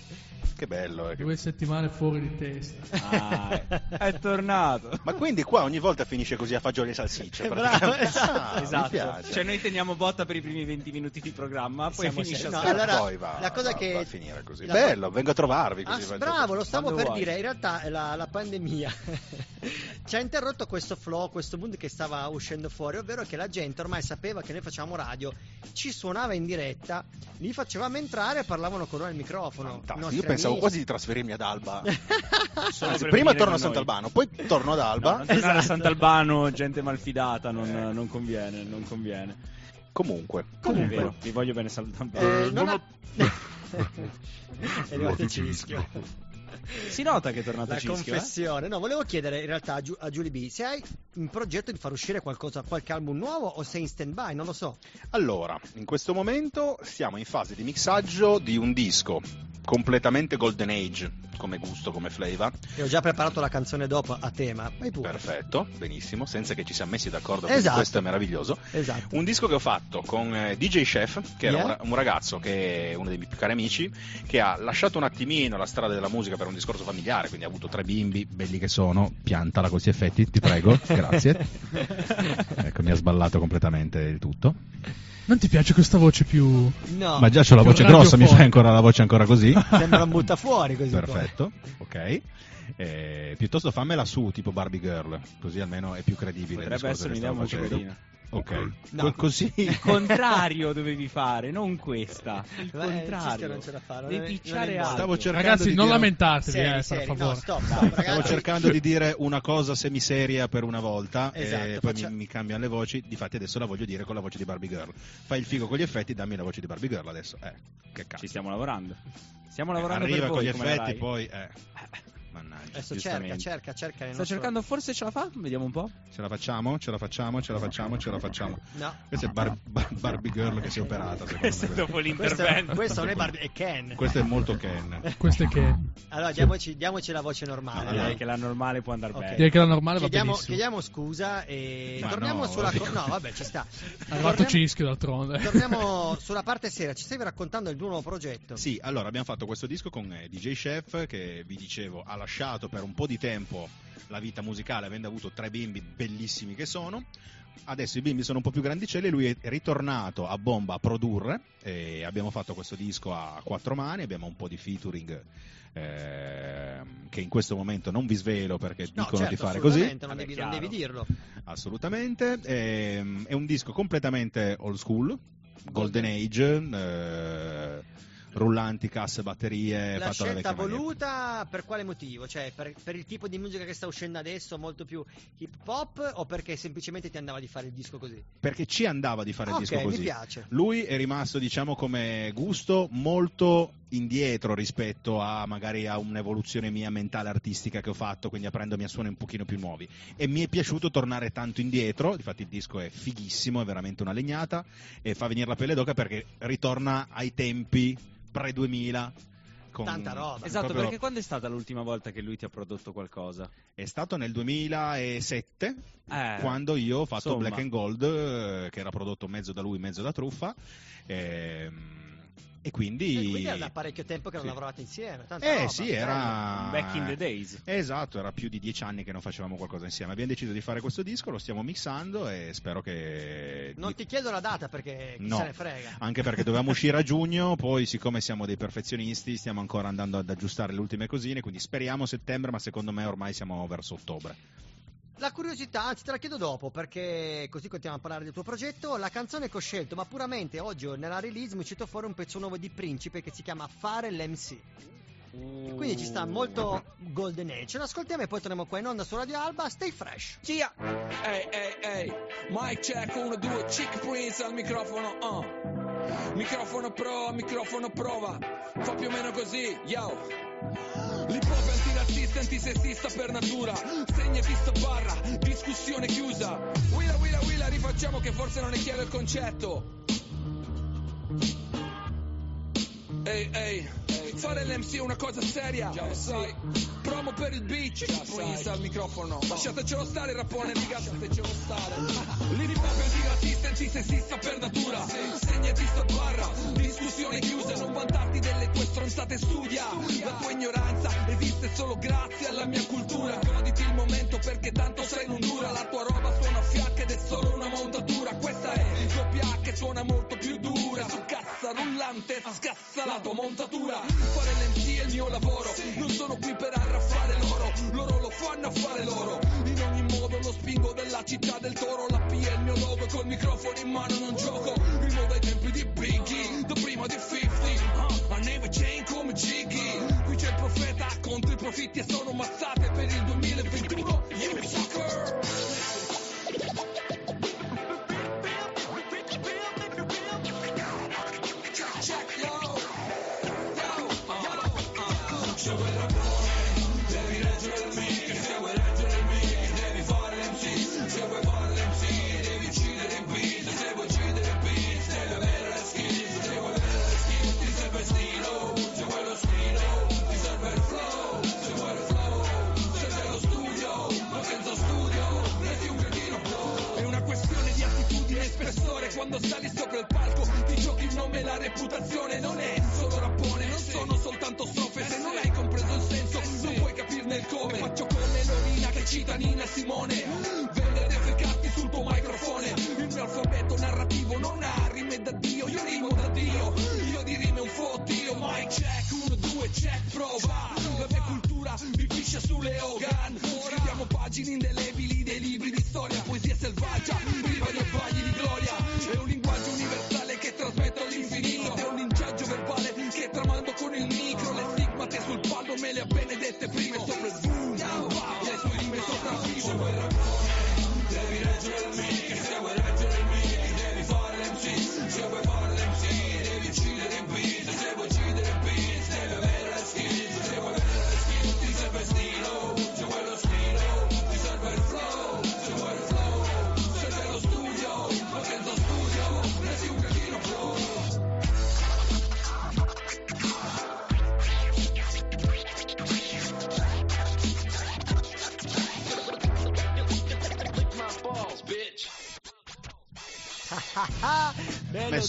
Che bello, eh, Due settimane fuori di testa. Ah, è tornato. Ma quindi qua ogni volta finisce così a fagioli e salsicce. Bravo, esatto. Ah, mi esatto. piace. Cioè noi teniamo botta per i primi 20 minuti di programma, poi Siamo finisce no, allora, poi va, la cosa va- che- va a finire così. la- Bello, vengo a trovarvi Ah, così. va- bravo, lo stavo Quando per vuoi. dire. In realtà la, la pandemia ci ha interrotto questo flow, questo mood che stava uscendo fuori, ovvero che la gente ormai sapeva che noi facciamo radio, ci suonava in diretta, li facevamo entrare e parlavano con noi al microfono. Io pensavo amici. quasi di trasferirmi ad Alba. Anzi, prima torno a. Sant'Albano, poi torno ad Alba. No, non tornare a Esatto. Sant'Albano, gente malfidata, non, non conviene, non conviene. Comunque, vero, vi voglio bene Sant'Albano. Eh, non ha- È arrivato Cischio. Si nota che è tornato La Cischio, eh? confessione. No, volevo chiedere in realtà a, Giu- a Giulia B se hai in progetto di far uscire qualcosa, qualche album nuovo o sei in stand by, non lo so. allora, in questo momento siamo in fase di mixaggio di un disco completamente golden age come gusto, come flavor. E ho già preparato la canzone dopo a tema. Vai pure. Perfetto, benissimo, senza che ci siamo messi d'accordo, Esatto. questo è meraviglioso. Esatto. Un disco che ho fatto con eh, DJ Chef, che era Yeah. un, ra- un ragazzo che è uno dei miei più cari amici, che ha lasciato un attimino la strada della musica per un discorso familiare, quindi ha avuto tre bimbi, belli che sono, piantala con questi effetti, ti prego, grazie. ecco, mi ha sballato completamente il tutto. Non ti piace questa voce più... No. Ma già c'ho la voce grossa, mi fai ancora la voce ancora così? Sembra un butta fuori così. Perfetto, ok. Eh, piuttosto fammela su, tipo Barbie Girl, così almeno è più credibile. il Potrebbe essere un'idea molto carina. Ok. No. Co- Così. Il contrario dovevi fare, non questa. Il Eh, Cisco contrario. non ce la fa, non Devi picciare cercando Ragazzi, di non dire- lamentatevi, Seri, eh, seri. per No, favore. stop, stop, Stavo cercando di dire una cosa semiseria per una volta Esatto, e poi faccia- mi, mi cambiano le voci. Difatti adesso la voglio dire con la voce di Barbie Girl. Fai il figo con gli effetti, dammi la voce di Barbie Girl adesso. Eh, che cazzo. Ci stiamo lavorando. Stiamo Eh, lavorando Arriva per con voi, gli effetti, poi... Eh. Mannaggia. Adesso cerca, cerca, cerca. Sta nostro- cercando, forse ce la fa? Vediamo un po'. Ce la facciamo? Ce la facciamo? Ce la facciamo? Ce la facciamo? No. Questa è Bar- Bar- Barbie Girl che si è operata. secondo Questo è me. dopo Questo, l'intervento. questo non è Barbie, è Ken. Questo è molto Ken. Questo è che. Allora, diamoci, diamoci la voce normale. No, Direi che la normale può andare Ok. bene. Direi che la normale va Chiediamo, benissimo. chiediamo scusa e Ma torniamo no, sulla... co- No, vabbè, ci sta. È arrivato Torniamo- Cischio d'altronde. Torniamo sulla parte seria. Ci stavi raccontando il tuo nuovo progetto. Sì, allora abbiamo fatto questo disco con eh, DJ Chef che vi dicevo ha lasciato per un po' di tempo la vita musicale avendo avuto tre bimbi bellissimi che sono. Adesso i bimbi sono un po' più grandicelli, lui è ritornato a bomba a produrre e abbiamo fatto questo disco a quattro mani, abbiamo un po' di featuring ehm, che in questo momento non vi svelo perché No, dicono certo, di fare così. assolutamente, Non, devi, non devi dirlo. Assolutamente, ehm, è un disco completamente old school, Golden Age, eh, rullanti, casse, batterie, La scelta maniera. voluta per quale motivo? Cioè, per, per il tipo di musica che sta uscendo adesso, molto più hip hop, o perché semplicemente ti andava di fare il disco così? Perché ci andava di fare il Ok, disco così. mi piace. Lui è rimasto, diciamo, come gusto molto indietro rispetto a magari a un'evoluzione mia mentale artistica che ho fatto, quindi aprendomi a suoni un pochino più nuovi. E mi è piaciuto tornare tanto indietro, infatti il disco è fighissimo, è veramente una legnata e fa venire la pelle d'oca perché ritorna ai tempi pre-2000 con Tanta roba. Esatto, proprio- perché quando è stata l'ultima volta che lui ti ha prodotto qualcosa? È stato nel 2007 Eh, quando io ho fatto insomma. Black and Gold, eh, che era prodotto mezzo da lui, mezzo da Truffa. ehm, e quindi. Eh, quindi era da parecchio tempo che non Sì. lavoravate insieme. Tanta Eh roba, sì, era. Back in the days. Esatto, era più di dieci anni che non facevamo qualcosa insieme. Abbiamo deciso di fare questo disco, lo stiamo mixando e spero che. Non ti chiedo la data perché chi No. se ne frega. Anche perché dovevamo uscire a giugno, poi siccome siamo dei perfezionisti stiamo ancora andando ad aggiustare le ultime cosine, quindi speriamo settembre, ma secondo me ormai siamo verso ottobre. La curiosità, anzi te la chiedo dopo perché così continuiamo a parlare del tuo progetto. La canzone che ho scelto, ma puramente oggi nella release mi è uscito fuori un pezzo nuovo di Principe che si chiama Fare l'MC. E quindi ci sta molto Golden Age. Ce l'ascoltiamo e poi torniamo qua in onda su Radio Alba. Stay fresh. Cia! Ehi, ehi, ehi, mic check, 1, 2, Chick Prince al microfono, uh. Microfono pro, microfono prova, fa più o meno così, yo. L'hip hop è antirazzista, antisessista per natura, segna vista barra, discussione chiusa. Willa, willa, willa, rifacciamo che forse non è chiaro il concetto. Ehi, ehi, fare l'MC è una cosa seria, già lo sai. Promo per il beat, Prince al microfono. Lasciatecelo stare, rappone, riga, lasciatecelo stare. L'hip hop è antirazzista, antisessista per natura. Segna di sta barra, discussione chiusa, non vantarti delle tue stronzate, studia. La tua ignoranza esiste solo grazie alla mia cultura. Goditi il momento perché tanto sei non dura. La tua roba suona fiacca ed è solo una montatura. Questa è il doppia che suona molto più dura. Su cassa rullante, scassa la tua montatura. Fare l'MC è il mio lavoro. Non sono qui per arraffare loro. Loro lo fanno a fare loro. In ogni modo lo spingo della città del toro. La P è il mio logo. Col microfono in mano non gioco. Rimo dai tempi di Biggie. Da prima di 50. Uh, I never change come Jiggy. Qui c'è il profeta contro i profitti e sono mazzate per il 2021. You sucker. Quando sali sopra il palco, ti giochi il nome la reputazione. Non è solo rappone, non sono soltanto strofe. Se non hai compreso il senso, non puoi capirne il come. Faccio come Lorina che cita Nina Simone.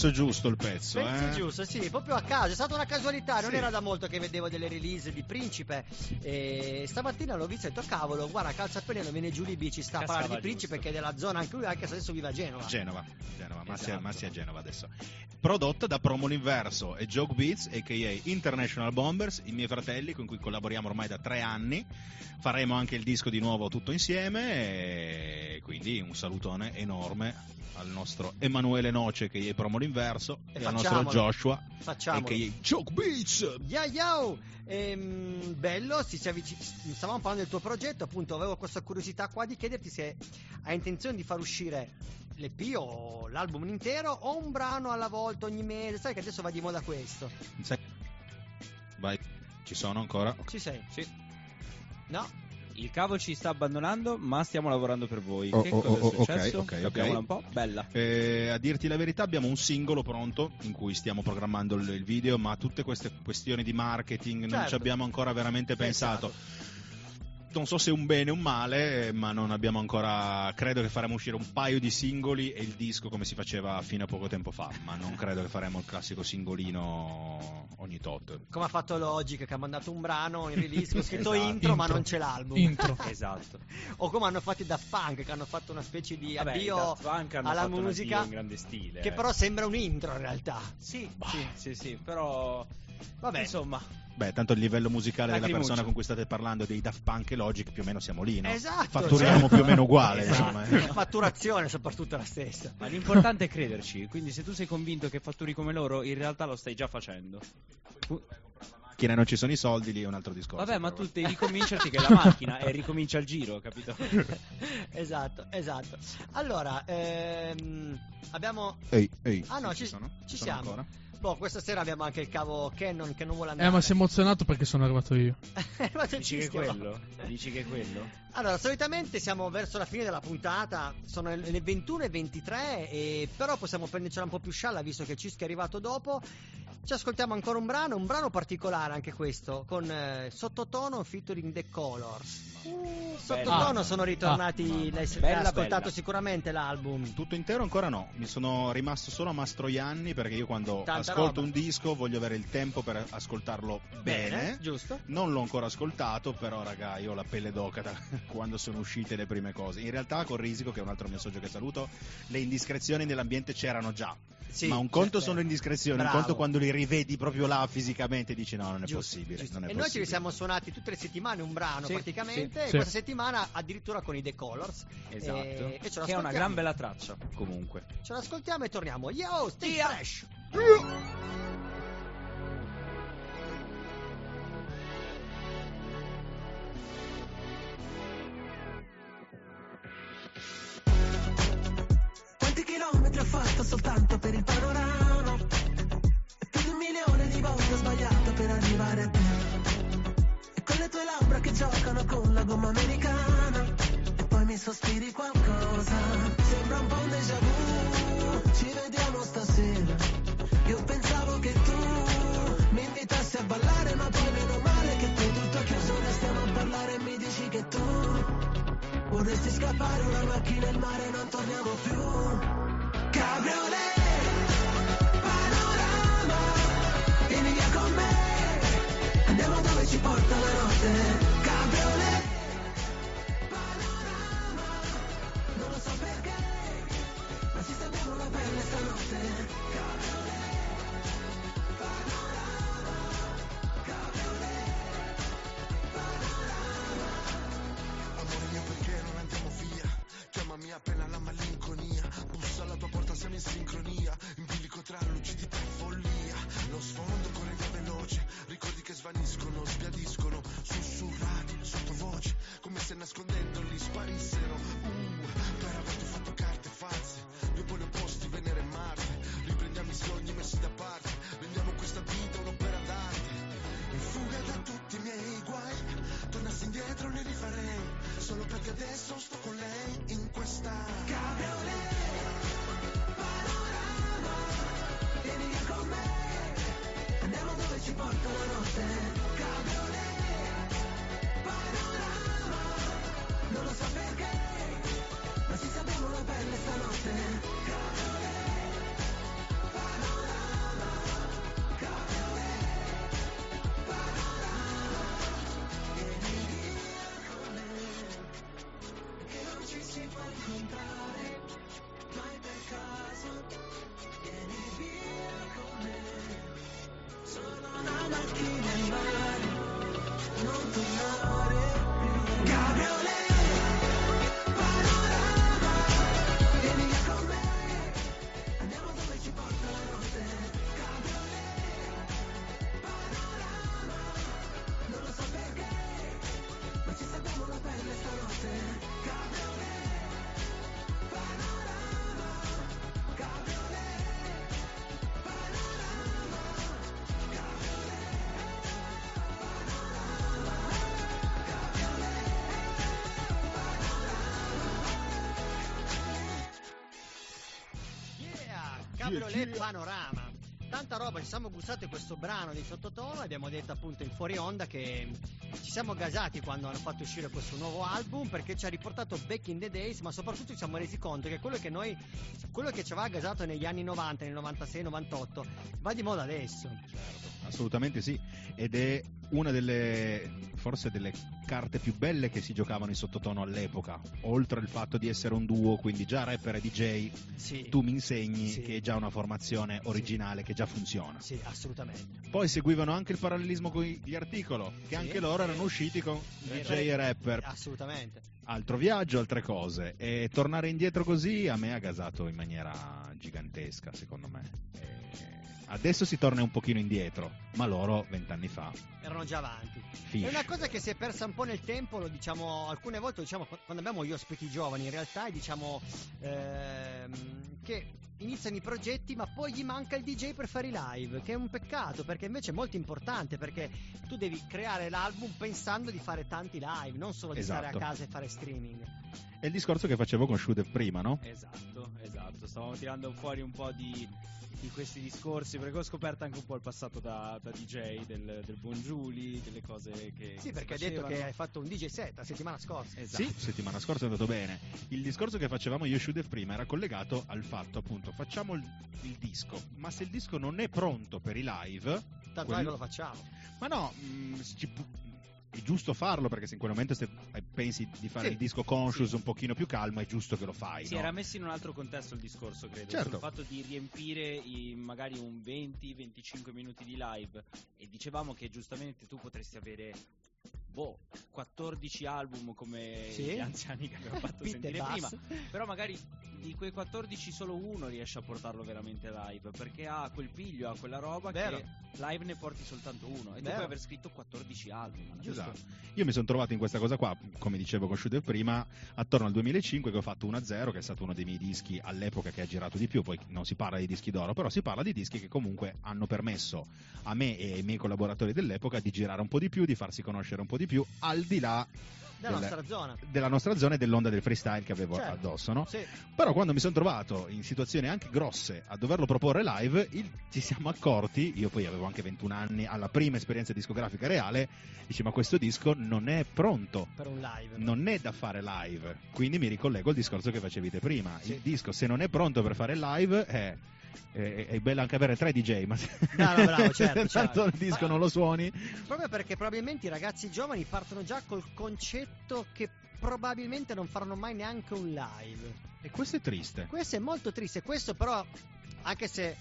Messo giusto il pezzo, Pezzo eh. giusto, sì, proprio a caso, è stata una casualità, non Sì. era da molto che vedevo delle release di Principe e stamattina l'ho visto e ho detto cavolo, guarda calza a pennello, viene giù Libby, ci sta a parlare di Principe giusto. che è della zona anche lui, anche se adesso vive a Genova. Genova, Genova, Massia, Esatto. Massia Genova adesso. Prodotta da Promo l'Inverso e Joke Beats, a.k.a. International Bombers, i miei fratelli con cui collaboriamo ormai da tre anni. Faremo anche il disco di nuovo tutto insieme e quindi un salutone enorme al nostro Emanuele Noce che è Promo l'Inverso e, E al nostro. Joshua Facciamolo. a.k.a. Joke Beats. Yeah, yo! Ehm, bello, si, si avvic- stavamo parlando del tuo progetto, appunto avevo questa curiosità qua di chiederti se hai intenzione di far uscire l'EP o l'album intero o un brano alla volta ogni mese, sai che adesso va di moda questo. Vai, ci sono ancora? Ci sei? Sì. No? Il cavo ci sta abbandonando, ma stiamo lavorando per voi. Oh, che oh, cosa oh, è successo? ok, ok. Sappiamola un po'. Bella. Eh, a dirti la verità abbiamo un singolo pronto in cui stiamo programmando il, video, ma tutte queste questioni di marketing non Certo. ci abbiamo ancora veramente pensato. Non so se un bene o un male, ma non abbiamo ancora. Credo che faremo uscire un paio di singoli e il disco come si faceva fino a poco tempo fa. Ma non credo che faremo il classico singolino ogni tot. Come ha fatto Logic che ha mandato un brano in release con scritto Esatto. intro, ma Intro. non c'è l'album. Intro. Esatto. o come hanno fatto i Daft Punk che hanno fatto una specie di Vabbè, hanno alla musica addio in grande stile. che però sembra un intro in realtà. Sì, sì, sì, sì, però Vabbè. insomma, Beh, tanto il livello musicale della Lacrimuccio. persona con cui state parlando, dei Daft Punk e Logic, più o meno siamo lì, no? Esatto, Fatturiamo cioè- più o meno uguale, Esatto. insomma. eh. La fatturazione soprattutto è la stessa. ma l'importante è crederci, quindi se tu sei convinto che fatturi come loro, in realtà lo stai già facendo. Chi ne non ci sono i soldi, lì è un altro discorso. Vabbè, ma tu devi ricominciarti che è la macchina e ricomincia il giro, capito? esatto, esatto. Allora, ehm, abbiamo Ehi, ehi, Ah no, ci ci, sono? ci Sono siamo. ancora? Boh, questa sera abbiamo anche il cavo Canon che non vuole andare. Eh, ma si è emozionato perché sono arrivato io. Ma tu Dici ci che è quello? Dici che è quello? Allora, solitamente siamo verso la fine della puntata, sono le 21 e 23, e però possiamo prendercela un po' più scialla visto che Cisco è arrivato dopo. Ci ascoltiamo ancora un brano, un brano particolare anche questo, con eh, sottotono featuring The Colors. Sottotono Ah. sono ritornati, Ah, l'hai, mamma l'hai ascoltato bella. sicuramente l'album. Tutto intero ancora no, mi sono rimasto solo a Mastroianni perché io quando Tanta ascolto roba. un disco voglio avere il tempo per ascoltarlo bene. Bene, giusto. Non l'ho ancora ascoltato, però raga, io ho la pelle d'oca da quando sono uscite le prime cose. In realtà con Risico, che è un altro mio socio che saluto, le indiscrezioni nell'ambiente c'erano già. Sì, ma un conto certo. sono indiscrezioni, un Bravo. conto quando li rivedi proprio là fisicamente dici no, non è Giusto, possibile. giusto. non è e noi ce li possibile. siamo suonati tutte le settimane un brano Sì, praticamente, sì. e Sì. questa settimana addirittura con i The Colors. Esatto. E, e ce lo che è una gran bella traccia, comunque. Ce l'ascoltiamo e torniamo. Yo, stay fresh! Quanti chilometri ho fatto soltanto per il panorama? E più di un milione di volte ho sbagliato per arrivare a te. E con le tue labbra che giocano con la gomma americana. E poi mi sospiri qualcosa. Sembra un po' un déjà vu. Ci vediamo stasera. Io pensavo che tu mi invitassi a ballare, Vorresti scappare una macchina in mare non torniamo più. Cabriolet Panorama Vieni via con me. Andiamo dove ci porta la notte. Cabriolet Panorama Non lo so perché Solo perché adesso Cabriolet Panorama. Tanta roba, ci siamo gustati questo brano di sottotono e abbiamo detto appunto in fuori onda che ci siamo gasati quando hanno fatto uscire questo nuovo album perché ci ha riportato back in the days, ma soprattutto ci siamo resi conto che quello che noi, quello che ci aveva gasato negli anni 90, nel 96, 98, va di moda adesso. Assolutamente sì, ed è una delle forse delle carte più belle che si giocavano in sottotono all'epoca, oltre al fatto di essere un duo, quindi già rapper e DJ, Sì. tu mi insegni Sì. che è già una formazione originale che già funziona. Sì, assolutamente. Poi seguivano anche il parallelismo con gli articolo, che anche loro erano usciti con DJ e rapper. Assolutamente. Altro viaggio, altre cose. E tornare indietro così a me ha gasato in maniera gigantesca, secondo me. E adesso si torna un pochino indietro, ma loro vent'anni fa. Erano già avanti. Fish. È una cosa che si è persa un po' nel tempo, lo diciamo alcune volte, lo diciamo quando abbiamo gli ospiti giovani, in realtà, e diciamo ehm, che iniziano i progetti, ma poi gli manca il DJ per fare i live, che è un peccato, perché invece è molto importante, perché tu devi creare l'album pensando di fare tanti live, non solo di stare a Esatto. casa e fare streaming. È il discorso che facevo con Shooter prima, no? Esatto, esatto. Stavamo tirando fuori un po' di, di questi discorsi perché ho scoperto anche un po' il passato da, da DJ del, del buon Giuli, delle cose che. Sì, perché hai detto che hai fatto un DJ set la settimana scorsa. Esatto. Sì, settimana scorsa è andato bene. Il discorso che facevamo io e Shooter prima era collegato al fatto, appunto, facciamo il, il disco, ma se il disco non è pronto per i live... Tanto quello- lo facciamo. Ma no, mh, ci pu- è giusto farlo perché se in quel momento se pensi di fare Sì. il disco conscious un pochino più calmo è giusto che lo fai. Si no? era messo in un altro contesto il discorso, credo. Certo. Sul fatto di riempire i- magari un 20-25 minuti di live. E dicevamo che giustamente tu potresti avere. Boh, 14 album come Sì. gli anziani che abbiamo fatto sentire prima. Però magari di quei 14 solo uno riesce a portarlo veramente live. Perché ha quel piglio, ha quella roba Vero. che live ne porti soltanto uno. E tu Vero. puoi aver scritto 14 album. Esatto. Io mi sono trovato in questa cosa qua, come dicevo con Shooter prima, attorno al 2005 che ho fatto 1-0, che è stato uno dei miei dischi all'epoca che ha girato di più, poi non si parla di dischi d'oro, però si parla di dischi che comunque hanno permesso a me e ai miei collaboratori dell'epoca di girare un po' di più, di farsi conoscere un po' di più, al di là Della delle- nostra zona. della nostra zona e dell'onda del freestyle che avevo Certo. addosso, no? Sì. Però quando mi sono trovato in situazioni anche grosse a doverlo proporre live, il- ci siamo accorti, io poi avevo anche 21 anni, alla prima esperienza discografica reale, dici ma questo disco non è pronto. Per un live. Non è da fare live, quindi mi ricollego al discorso che facevi te prima. Il disco, se non è pronto per fare live, è, è, è bello anche avere tre DJ, ma se No, no, bravo, certo, certo. il disco non lo suoni, Proprio perché probabilmente i ragazzi giovani partono già col concetto che probabilmente non faranno mai neanche un live. e questo è triste. Questo è molto triste, questo però, anche se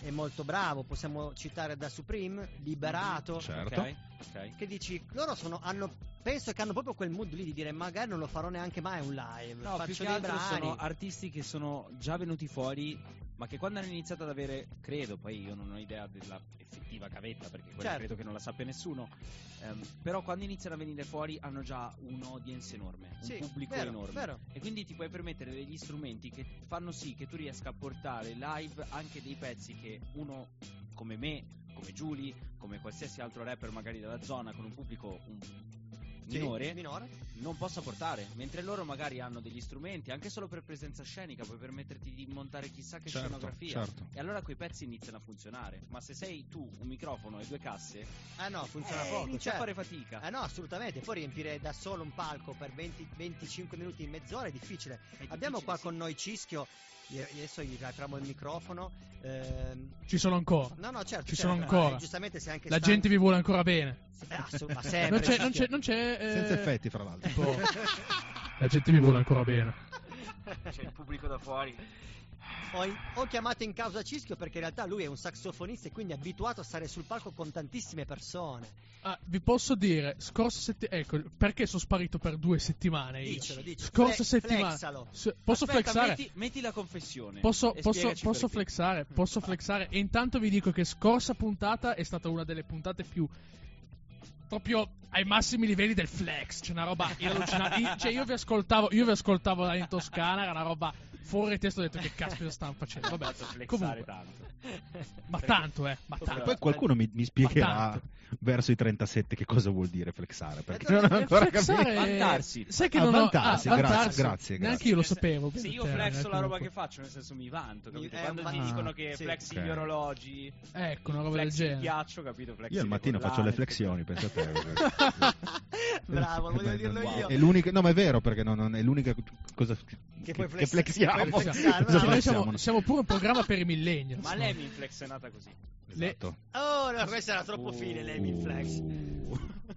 è molto bravo, possiamo citare da Supreme, Liberato. Certo. Ok, ok. Che dici, loro sono, hanno, penso che hanno proprio quel mood lì di dire magari non lo farò neanche mai un live. No, più faccio che dei altro brani. sono artisti che sono già venuti fuori, ma che quando hanno iniziato ad avere, credo, poi io non ho idea della effettiva cavetta, perché quella Certo. credo che non la sappia nessuno, ehm, però quando iniziano a venire fuori hanno già un'audience enorme, un Sì, pubblico vero, enorme. vero. E quindi ti puoi permettere degli strumenti che fanno sì che tu riesca a portare live anche dei pezzi che uno come me, come Giulia, come qualsiasi altro rapper magari della zona con un pubblico un minore, minore. non possa portare, mentre loro magari hanno degli strumenti anche solo per presenza scenica, puoi permetterti di montare chissà che Certo, scenografia certo. e allora quei pezzi iniziano a funzionare. Ma se sei tu un microfono e due casse, Ah no, funziona eh, poco. inizia certo. a fare fatica. Eh no, assolutamente. Poi riempire da solo un palco per 20, 25 minuti in mezz'ora è difficile. Abbiamo qua con noi Cischio. Adesso gli apriamo il microfono. ehm, Ci sono ancora. No, no, certo. Ci certo, sono ancora. eh, giustamente sei anche La stanco. gente vi vuole ancora bene. Eh, assolut- ma sempre, non c'è, non c'è, non c'è, eh, Senza effetti, fra l'altro. tipo, la gente vi vuole ancora bene. C'è il pubblico da fuori. Ho, in- ho chiamato in causa Cischio perché in realtà lui è un saxofonista e quindi è abituato a stare sul palco con tantissime persone. Ah, vi posso dire, scorsa settimana, ecco, perché sono sparito per due settimane io? Dicelo, dicelo. Scorsa Fle- settimana. flexalo. Posso Aspetta, flexare? Metti, metti la confessione. Posso, posso, posso flexare? Posso flexare? E intanto vi dico che scorsa puntata è stata una delle puntate più. Proprio ai massimi livelli del flex. C'è una roba allucinante. Cioè, io vi ascoltavo, io vi ascoltavo là in Toscana, era una roba fuori testo ho detto che caspita stanno facendo. Vabbè, flexare comunque. tanto. Ma tanto, eh, ma E tanto. poi qualcuno mi, mi spiegherà verso i 37 che cosa vuol dire flexare, perché Eh, non ho ancora flexare- capito. Vantarsi. Sai che Ah, non ho- vantarsi, ah, grazie, vantarsi. grazie, Neanche grazie. io lo sapevo. Se io flexo la roba comunque. che faccio, nel senso mi vanto, capito? Eh, Quando ti ah, dicono che sì. flexi Ok. gli orologi, Ecco, una roba del genere. ghiaccio, capito? Flexi Io al mattino faccio le flessioni, pensa a te. Bravo, voglio dirlo io. È l'unica, no, ma è vero perché non, non è l'unica cosa che, che flex- flexiamo. Puoi flexare, Cosa bravo. Noi flexiamo? siamo, siamo pure un programma per i millennials. Ma lei mi flex è nata così. Esatto. Oh, no, questa era troppo fine, lei mi flex.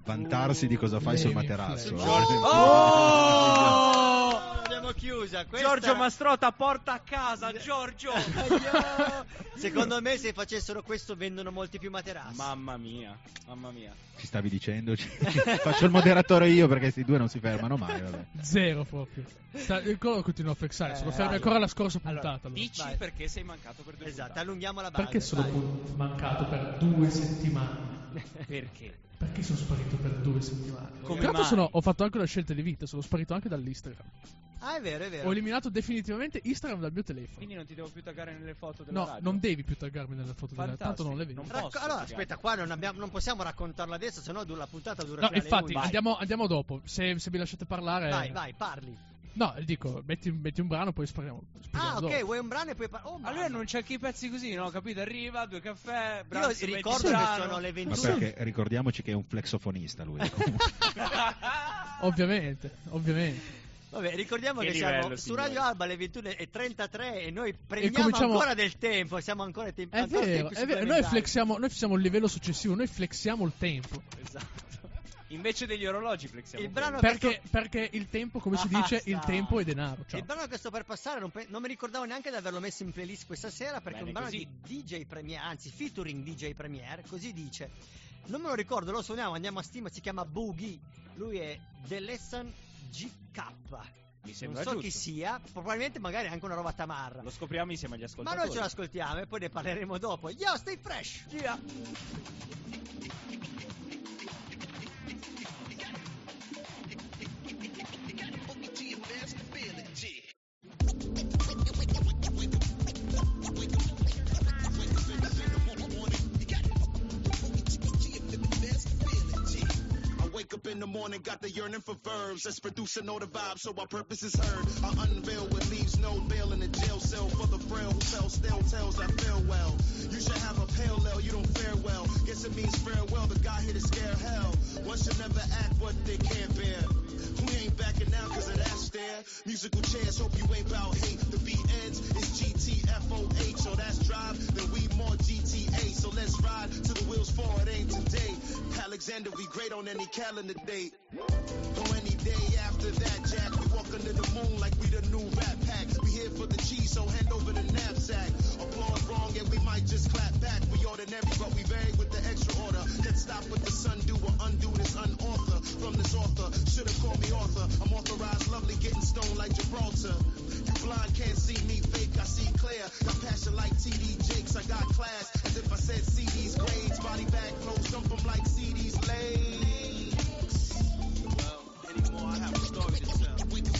Vantarsi di cosa fai sul Lei mi materasso. flex. Oh! L'abbiamo chiusa. Questa Giorgio Mastrota porta a casa, Giorgio! Secondo me se facessero questo vendono molti più materassi. mamma mia, mamma mia. Ci stavi dicendo? Ci- Faccio il moderatore io perché questi due non si fermano mai. Vabbè. Zero proprio. Sta, il coro continua a flexare. sono Eh, fermi vai. ancora la scorsa Allora, puntata. allora. dici Vai. perché sei mancato per due Esatto, puntate. allunghiamo la base. Perché sono vai. Mancato per due settimane? Perché? Perché sono sparito per due settimane? Come Tra l'altro sono- ho fatto anche una scelta di vita, sono sparito anche dall'Instagram. Ah, è vero, è vero. Ho eliminato definitivamente Instagram dal mio telefono. Quindi non ti devo più taggare nelle foto della No, radio? non devi più taggarmi nelle foto della Fantastico. tanto non le vedo. Non Racco- posso allora, taggare. aspetta, qua non, abbiamo- non possiamo raccontarla adesso, sennò du- la puntata dura No, fino alle infatti, 11. andiamo, andiamo dopo. Se, se mi lasciate parlare. Vai, vai, parli. No, dico, metti, metti un brano, poi spariamo. Ah, ok, dopo. vuoi un brano e poi parli. Oh, Ma lui mamma. annuncia anche i pezzi così, no? Capito? Arriva, due caffè, Io Branzo, ricordo che brano. sono le Ma 21. perché ricordiamoci che è un flexofonista lui. comunque. Ovviamente, ovviamente. Vabbè, ricordiamo Che che, livello, siamo su signori. Radio Alba alle 21.33 e noi prendiamo cominciamo- ancora del tempo, siamo ancora tempi È vero, tempi è vero. Noi flexiamo, noi siamo il livello successivo, noi flexiamo il tempo. Esatto. Invece degli orologi flexiamo. Il brano Perché, perché il tempo, come si dice, il Basta. tempo è denaro. Ciao. Il brano che sto per passare non, pe- non mi ricordavo neanche di averlo messo in playlist questa sera perché è un Bene brano così. di DJ Premier, anzi featuring DJ Premier, così dice. Non me lo ricordo, lo suoniamo, andiamo a stima, si chiama Boogie. Lui è The Lesson GK. Mi sembra non so giusto. chi sia, probabilmente magari anche una roba tamarra. Lo scopriamo insieme agli Ma ascoltatori. noi ce l'ascoltiamo e poi ne parleremo dopo. Yo, stay fresh! Gira! Morning, got the yearning for verbs. That's producing all the vibes, so our purpose is heard. I unveil what leaves no bail in the jail cell for the frail who tell stale tales that fare well. You should have a pale ale, you don't fare well. Guess it means farewell, the guy here to scare hell. One should never act what they can't bear. We ain't backing down cause of that stare. Musical chairs, hope you ain't hate. The beat ends, it's GTFOH, so that's drive. Then we more GTA, so let's ride till the wheels fall, it ain't today. Alexander, we great on any calendar date. Or any day after that, Jack. We walk under the moon like we the new rap pack. We here for the cheese, so hand over the knapsack. Applause wrong, and we might just clap back. We ordinary, but we vary with the extra order. Let's stop with the sun do or undo this unauthor. From this author, should've called me author. I'm authorized, lovely, getting stoned like Gibraltar. Blind can't see me fake, I see clear. Got passion like TD Jakes, I got class. As if I said CD's grades, body 'em like CD's legs. Well, anymore, I have a story to tell.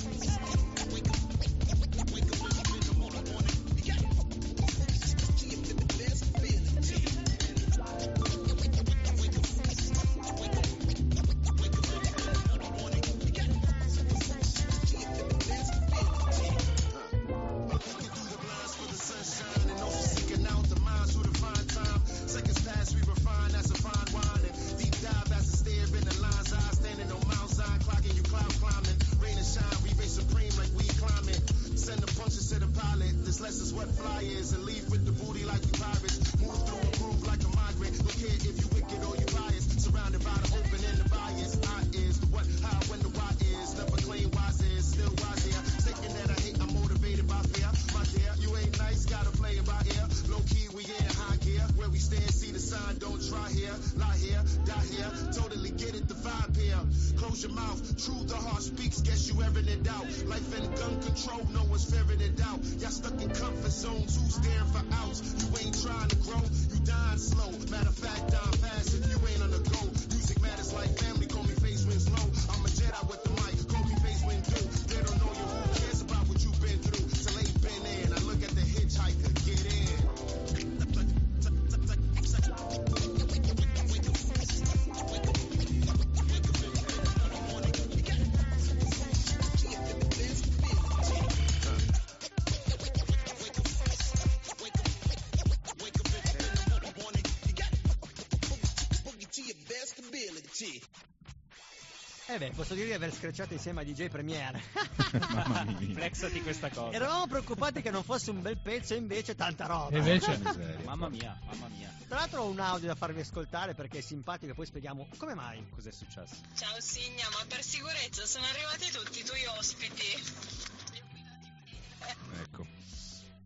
Beh, posso dire di aver screcciato insieme a DJ Premiere. Mamma mia. Flexati questa cosa. Eravamo preoccupati che non fosse un bel pezzo, invece tanta roba. E invece- Miseria. Mamma mia, mamma mia. Tra l'altro ho un audio da farvi ascoltare perché è simpatico e poi spieghiamo come mai. Cos'è successo? Ciao Signa, ma per sicurezza sono arrivati tutti i tuoi ospiti.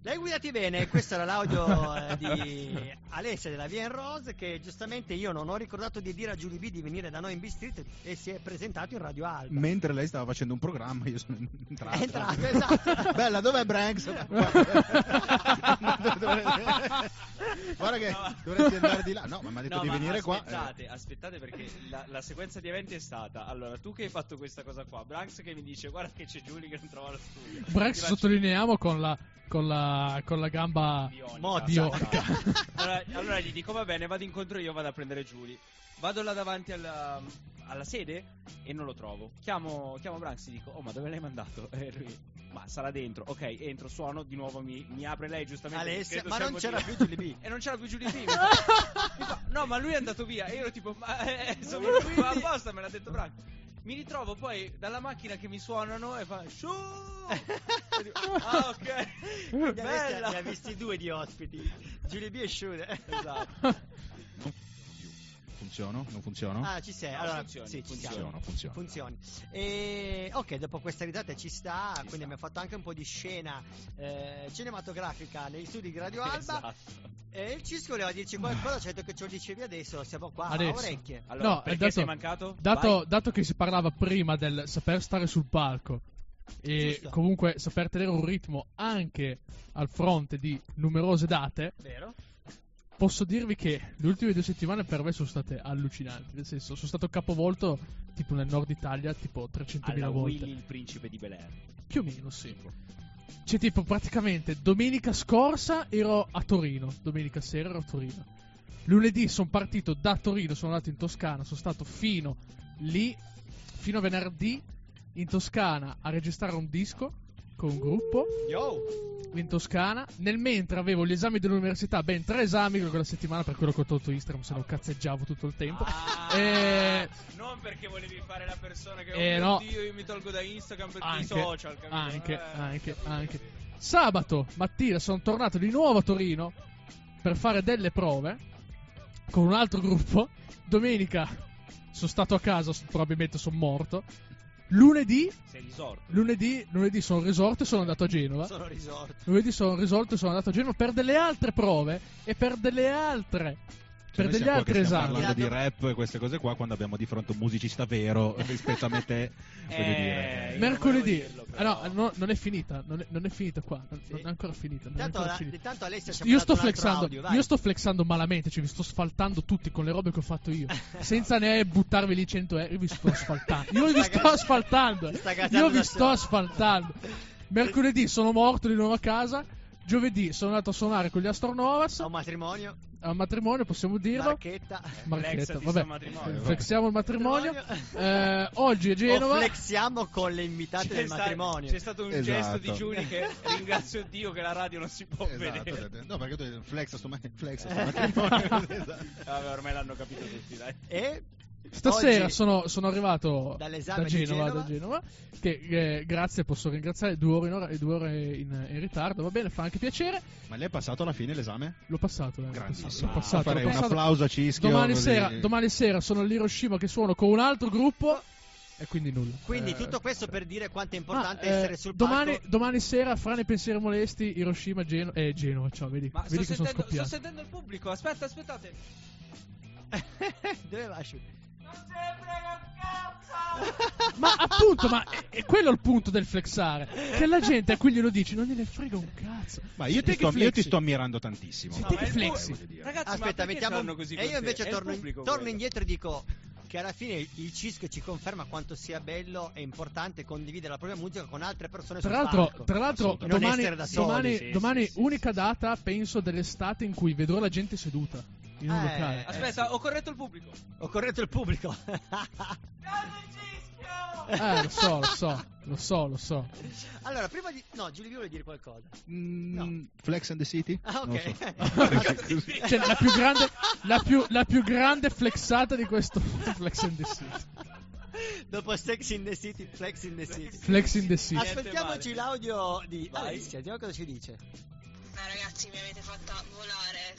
L'hai guidati bene, questo era l'audio eh, di Alessia della Vien Rose che giustamente io non ho ricordato di dire a Julie B di venire da noi in B-Street e si è presentato in Radio Alba. Mentre lei stava facendo un programma, io sono entrato. È entrato, esatto. Bella, dov'è Branks? Guarda che dovresti andare di là. No, ma mi ha detto No, di venire qua. aspettate, aspettate perché la, la sequenza di eventi è stata Allora, tu che hai fatto questa cosa qua Branks che mi dice guarda che c'è Giulia che non trova lo studio faccio- sottolineiamo con la, con la, con la gamba bionica. allora, allora gli dico va bene vado incontro io vado a prendere Giulia Vado là davanti alla, alla sede e non lo trovo Chiamo, chiamo Branks e dico oh ma dove l'hai mandato? E lui ma sarà dentro, ok, entro, suono, di nuovo mi, mi apre lei giustamente. Alessia, ma non c'era più Julie B. E non c'era più Giulia B. mi fa- mi fa, no, ma lui è andato via. E io ero tipo, ma eh, sono venuto qua apposta, me l'ha detto Branco. Mi ritrovo poi dalla macchina che mi suonano e fa dico, ah, ok. Bella. ne ha visti due di ospiti, Julie B e Shude. Esatto. Funziono? Non funziono? Ah, ci sei. Allora, funzioni, sì, ci. Funziona, funziona. Funzioni. E, ok, dopo questa risata ci sta, quindi abbiamo fatto anche un po' di scena eh, cinematografica negli studi di Radio Alba. Esatto. E il Cisco voleva dirci qualcosa, certo che ce lo dicevi adesso, siamo qua Adesso. a orecchie. Allora, no, perché dato, sei mancato? Dato, dato che si parlava prima del saper stare sul palco e Giusto. comunque saper tenere un ritmo anche al fronte di numerose date, Vero? Posso dirvi che le ultime due settimane per me sono state allucinanti. Nel senso, sono stato capovolto tipo nel nord Italia tipo 300.000 Alla volte. Willy, il principe di Bel Air. Più o meno, sì. Cioè, tipo, praticamente domenica scorsa ero a Torino. Domenica sera ero a Torino. Lunedì sono partito da Torino, sono andato in Toscana. Sono stato fino lì, fino a venerdì, in Toscana a registrare un disco con un gruppo. Yo! In Toscana, nel mentre avevo gli esami dell'università, ben tre esami quella settimana per quello che ho tolto Instagram, se no cazzeggiavo tutto il tempo. Ah, E- Non perché volevi fare la persona che Eh, oh no. Dio, io mi tolgo da Instagram per i anche, social, capito? anche, Eh. anche, anche. Sabato mattina sono tornato di nuovo a Torino per fare delle prove con un altro gruppo. Domenica sono stato a casa, probabilmente sono morto. Lunedì, Sei risorto. lunedì, lunedì sono risorto e sono andato a Genova. Sono risorto. Lunedì sono risolto e sono andato a Genova per delle altre prove e per delle altre. Cioè, per degli altri esami. parlando di rap e queste cose qua quando abbiamo di fronte un musicista vero rispetto a me te voglio Eh, Mercoledì, ah, no, non è finita, non è, non è finita qua, non, non è ancora finita. Non è Intanto, ancora la- finita. Io sto flexando, audio, io sto flexando malamente, cioè vi sto sfaltando tutti con le robe che ho fatto io, senza ne buttarvi lì 100 euro, io vi sto asfaltando. Io vi sto asfaltando. Io vi sto asfaltando. Mercoledì sono morto di nuovo a casa. Giovedì sono andato a suonare con gli Astronovas. A un matrimonio. A un matrimonio, possiamo dirlo. Marchetta. Marchetta, vabbè. matrimonio. Flexiamo il matrimonio. Matrimonio. Eh, oggi a Genova. O flexiamo con le invitate C'è del sta- matrimonio. C'è stato un Esatto. gesto di Giulia che ringrazio Dio che la radio non si può Esatto, vedere. no perché tu hai detto flex sto, ma- flex sto matrimonio esatto. Vabbè, ormai l'hanno capito tutti, dai. E Stasera oggi- sono, sono arrivato Dall'esame da di Genova, Genova. da Genova, che eh, grazie, posso ringraziare, due ore in, ora- due ore in, in ritardo, va bene, fa anche piacere. ma lei è passato alla fine l'esame? L'ho passato, eh, l'ho Grandissimo. passato, l'ho passato, farei l'ho un passato. applauso a Cischio Domani sera, domani sera sono all'Hiroshima che suono con un altro gruppo e quindi nulla. quindi Eh, tutto questo per dire quanto è ah, importante eh, essere sul domani, palco. domani sera, fra nei pensieri molesti, Hiroshima, Genova, eh, Genova, ciao, vedi, Ma sto vedi sono sentendo, sto sentendo il pubblico, aspetta, aspettate. Dove? Shu? Ma appunto, ma è, è quello il punto del flexare. Che la gente a cui glielo dici non gliene frega un cazzo. ma io ti, sto, io ti sto ammirando tantissimo No, te flexi. Ragazzi, Aspetta, mettiamo così E io invece torno, in- pubblico torno indietro e dico che alla fine il Cisco ci conferma quanto sia bello e importante condividere la propria musica con altre persone Tra l'altro, palco. tra l'altro domani, essere da soli. domani, sì, domani sì, sì. unica data, penso, dell'estate in cui vedrò la gente seduta in un Eh, locale. Aspetta, ho corretto il pubblico. Ho corretto il pubblico. Eh, lo so, lo so, lo so, lo so. allora, prima di... No, Giulio vuole dire qualcosa. Mm, Flex and the City? Ah, ok. so. Cioè, la più grande, la più, la più grande flexata di questo Flex and the City. Dopo Sex in the City, Flex in the City. Flex in the City. Ascoltiamoci l'audio di Alessia, vediamo cosa ci dice. No ragazzi mi avete fatta volare,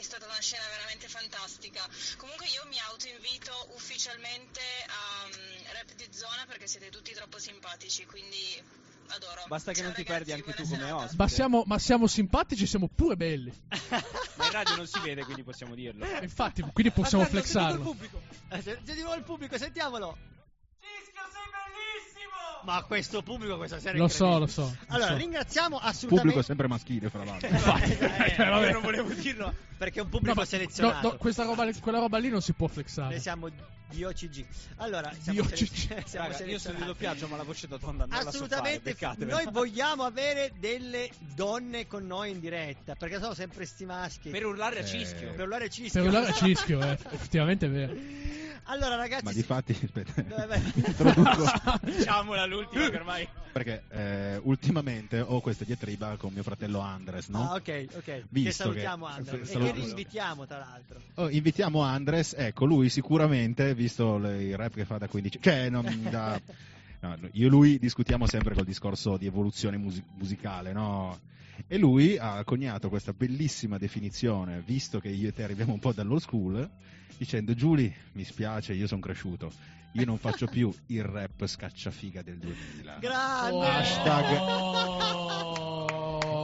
è stata una scena veramente fantastica. Comunque io mi autoinvito ufficialmente a um, Rap di Zona perché siete tutti troppo simpatici, quindi adoro. Basta che non ti perdi anche tu come ospite. Ma siamo, ma siamo simpatici, siamo pure belli. Ma in radio non si vede, quindi possiamo dirlo. Infatti, quindi possiamo Aspetta, flexarlo. sentiamo il pubblico. Eh, se- C'è di nuovo il pubblico, sentiamolo. Ma questo pubblico questa sera Lo so, lo so. lo Allora, so. ringraziamo Il pubblico è assolutamente sempre maschile, fra l'altro. Eh, vabbè. io non volevo dirlo perché è un pubblico No, ma- selezionato. no, no, questa roba, quella roba lì non si può Noi flexare. siamo di OCG. Allora, siamo, Di OCG. siamo Raga, io sono di doppiaggio, ma la voce da tonda non Assolutamente, la so fare, noi vogliamo avere delle donne con noi in diretta perché sono sempre sti maschi. Per urlare a Eh. cischio. Per urlare cischio. Per urlare a cischio, eh, effettivamente è vero. Allora, ragazzi, Ma di fatti, aspetta, Diciamola l'ultima che ormai... perché eh, ultimamente ho questa diatriba con mio fratello Andres, no? Ah, ok, ok. che Visto salutiamo che- Andrea. E saluto- che invitiamo, tra l'altro. Oh, invitiamo Andres, ecco, lui sicuramente, visto le- il rap che fa da 15 cioè non da... no, io e lui discutiamo sempre col discorso di evoluzione musi- musicale, no? E lui ha coniato questa bellissima definizione, visto che io e te arriviamo un po' dall'old school, dicendo Giulia, mi spiace, io sono cresciuto, io non faccio più il rap scacciafiga del 2000. Grande!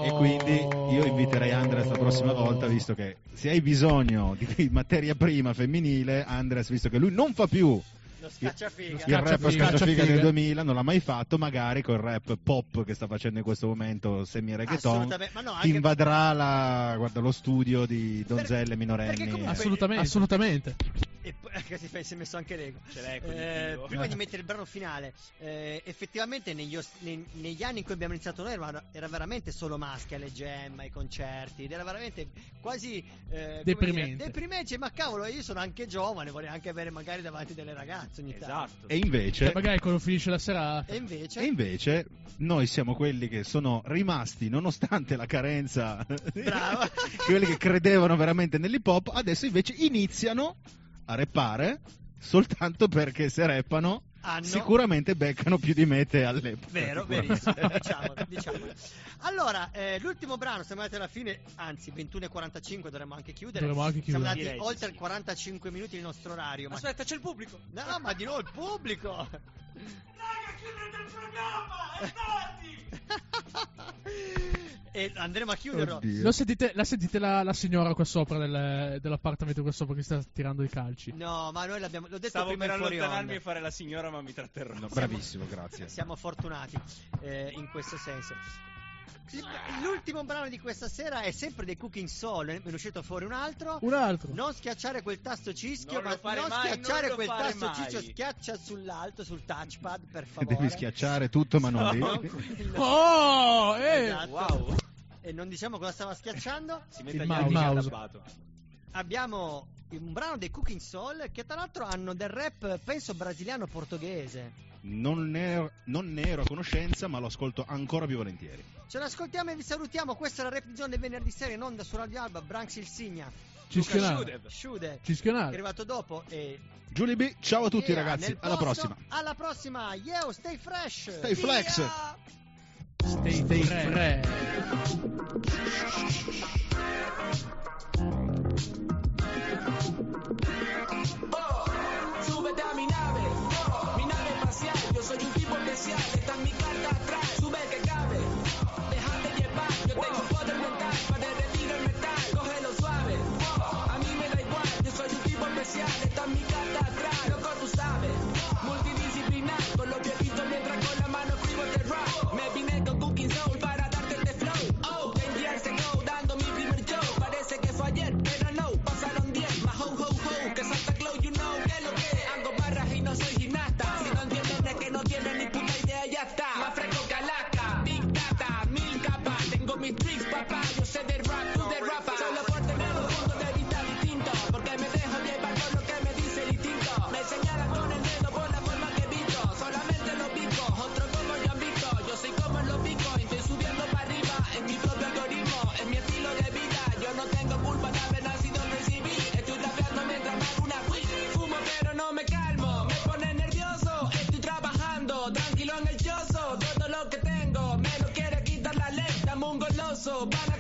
E quindi io inviterei Andres la prossima volta, visto che se hai bisogno di materia prima femminile, Andres, visto che lui non fa più Lo scacciafiga. il rap Scacciafiga. scacciafiga del 2000, non l'ha mai fatto, magari col rap pop che sta facendo in questo momento Assolutamente, ma no, ti anche- invadrà la, guarda, lo studio di donzelle minorenni. perché comunque- Assolutamente. Assolutamente. E poi, si, è messo anche l'ego. Eh, prima di mettere il brano finale, eh, effettivamente negli, ne- negli anni in cui abbiamo iniziato noi era, era veramente solo maschi alle gem, ai concerti, ed era veramente quasi eh, Deprimente. dire, deprimente, ma cavolo, io sono anche giovane, vorrei anche avere magari davanti delle ragazze ogni tanto. Esatto. E invece, Magari quando finisce la serata. E invece, e invece noi siamo quelli che sono rimasti, nonostante la carenza, quelli che credevano veramente nell'hip hop, adesso invece iniziano a rappare soltanto perché se rappano Hanno- sicuramente beccano più di me te all'epoca. Vero, verissimo, diciamolo, diciamolo. Allora, eh, l'ultimo brano, siamo arrivati alla fine, anzi 21.45 dovremmo anche chiudere. Dovremmo anche Siamo chiudere. andati Direi. oltre 45 minuti del nostro orario. Ma... Aspetta, c'è il pubblico. No, ma di nuovo il pubblico! E andremo a chiuderlo. Lo sentite, la sentite la, la signora qua sopra del- dell'appartamento qua sopra che sta tirando i calci? No, ma noi l'abbiamo l'ho detto Stavo prima per allontanarmi e fare la signora, ma mi tratterrò. No, bravissimo, grazie. Siamo fortunati eh, in questo senso. L'ultimo brano di questa sera è sempre dei Cooking Soul, ne è uscito fuori un altro. Un altro. Non schiacciare quel tasto cischio, Non ma non mai, schiacciare non quel tasto mai. cischio, schiaccia sull'alto, sul touchpad, per favore. Devi schiacciare tutto, ma non quello. Oh, eh! Esatto. Wow. E non diciamo cosa stava schiacciando. Si mette Il mouse. Abbiamo un brano dei Cooking Soul che tra l'altro hanno del rap, penso brasiliano-portoghese. Non ne, non ne ero a conoscenza, ma lo ascolto ancora più volentieri. Ce l'ascoltiamo e vi salutiamo. Questa è la rap di zone del venerdì sera in onda su Radio Alba. Branks il Signa. Cischionare. Sciude. Che è arrivato dopo. E Giulia B, ciao a tutti Yeah, ragazzi, nel alla posto. prossima. Alla prossima. Yo, stay fresh. Stay flex. Via! Stay, stay fresh. So bana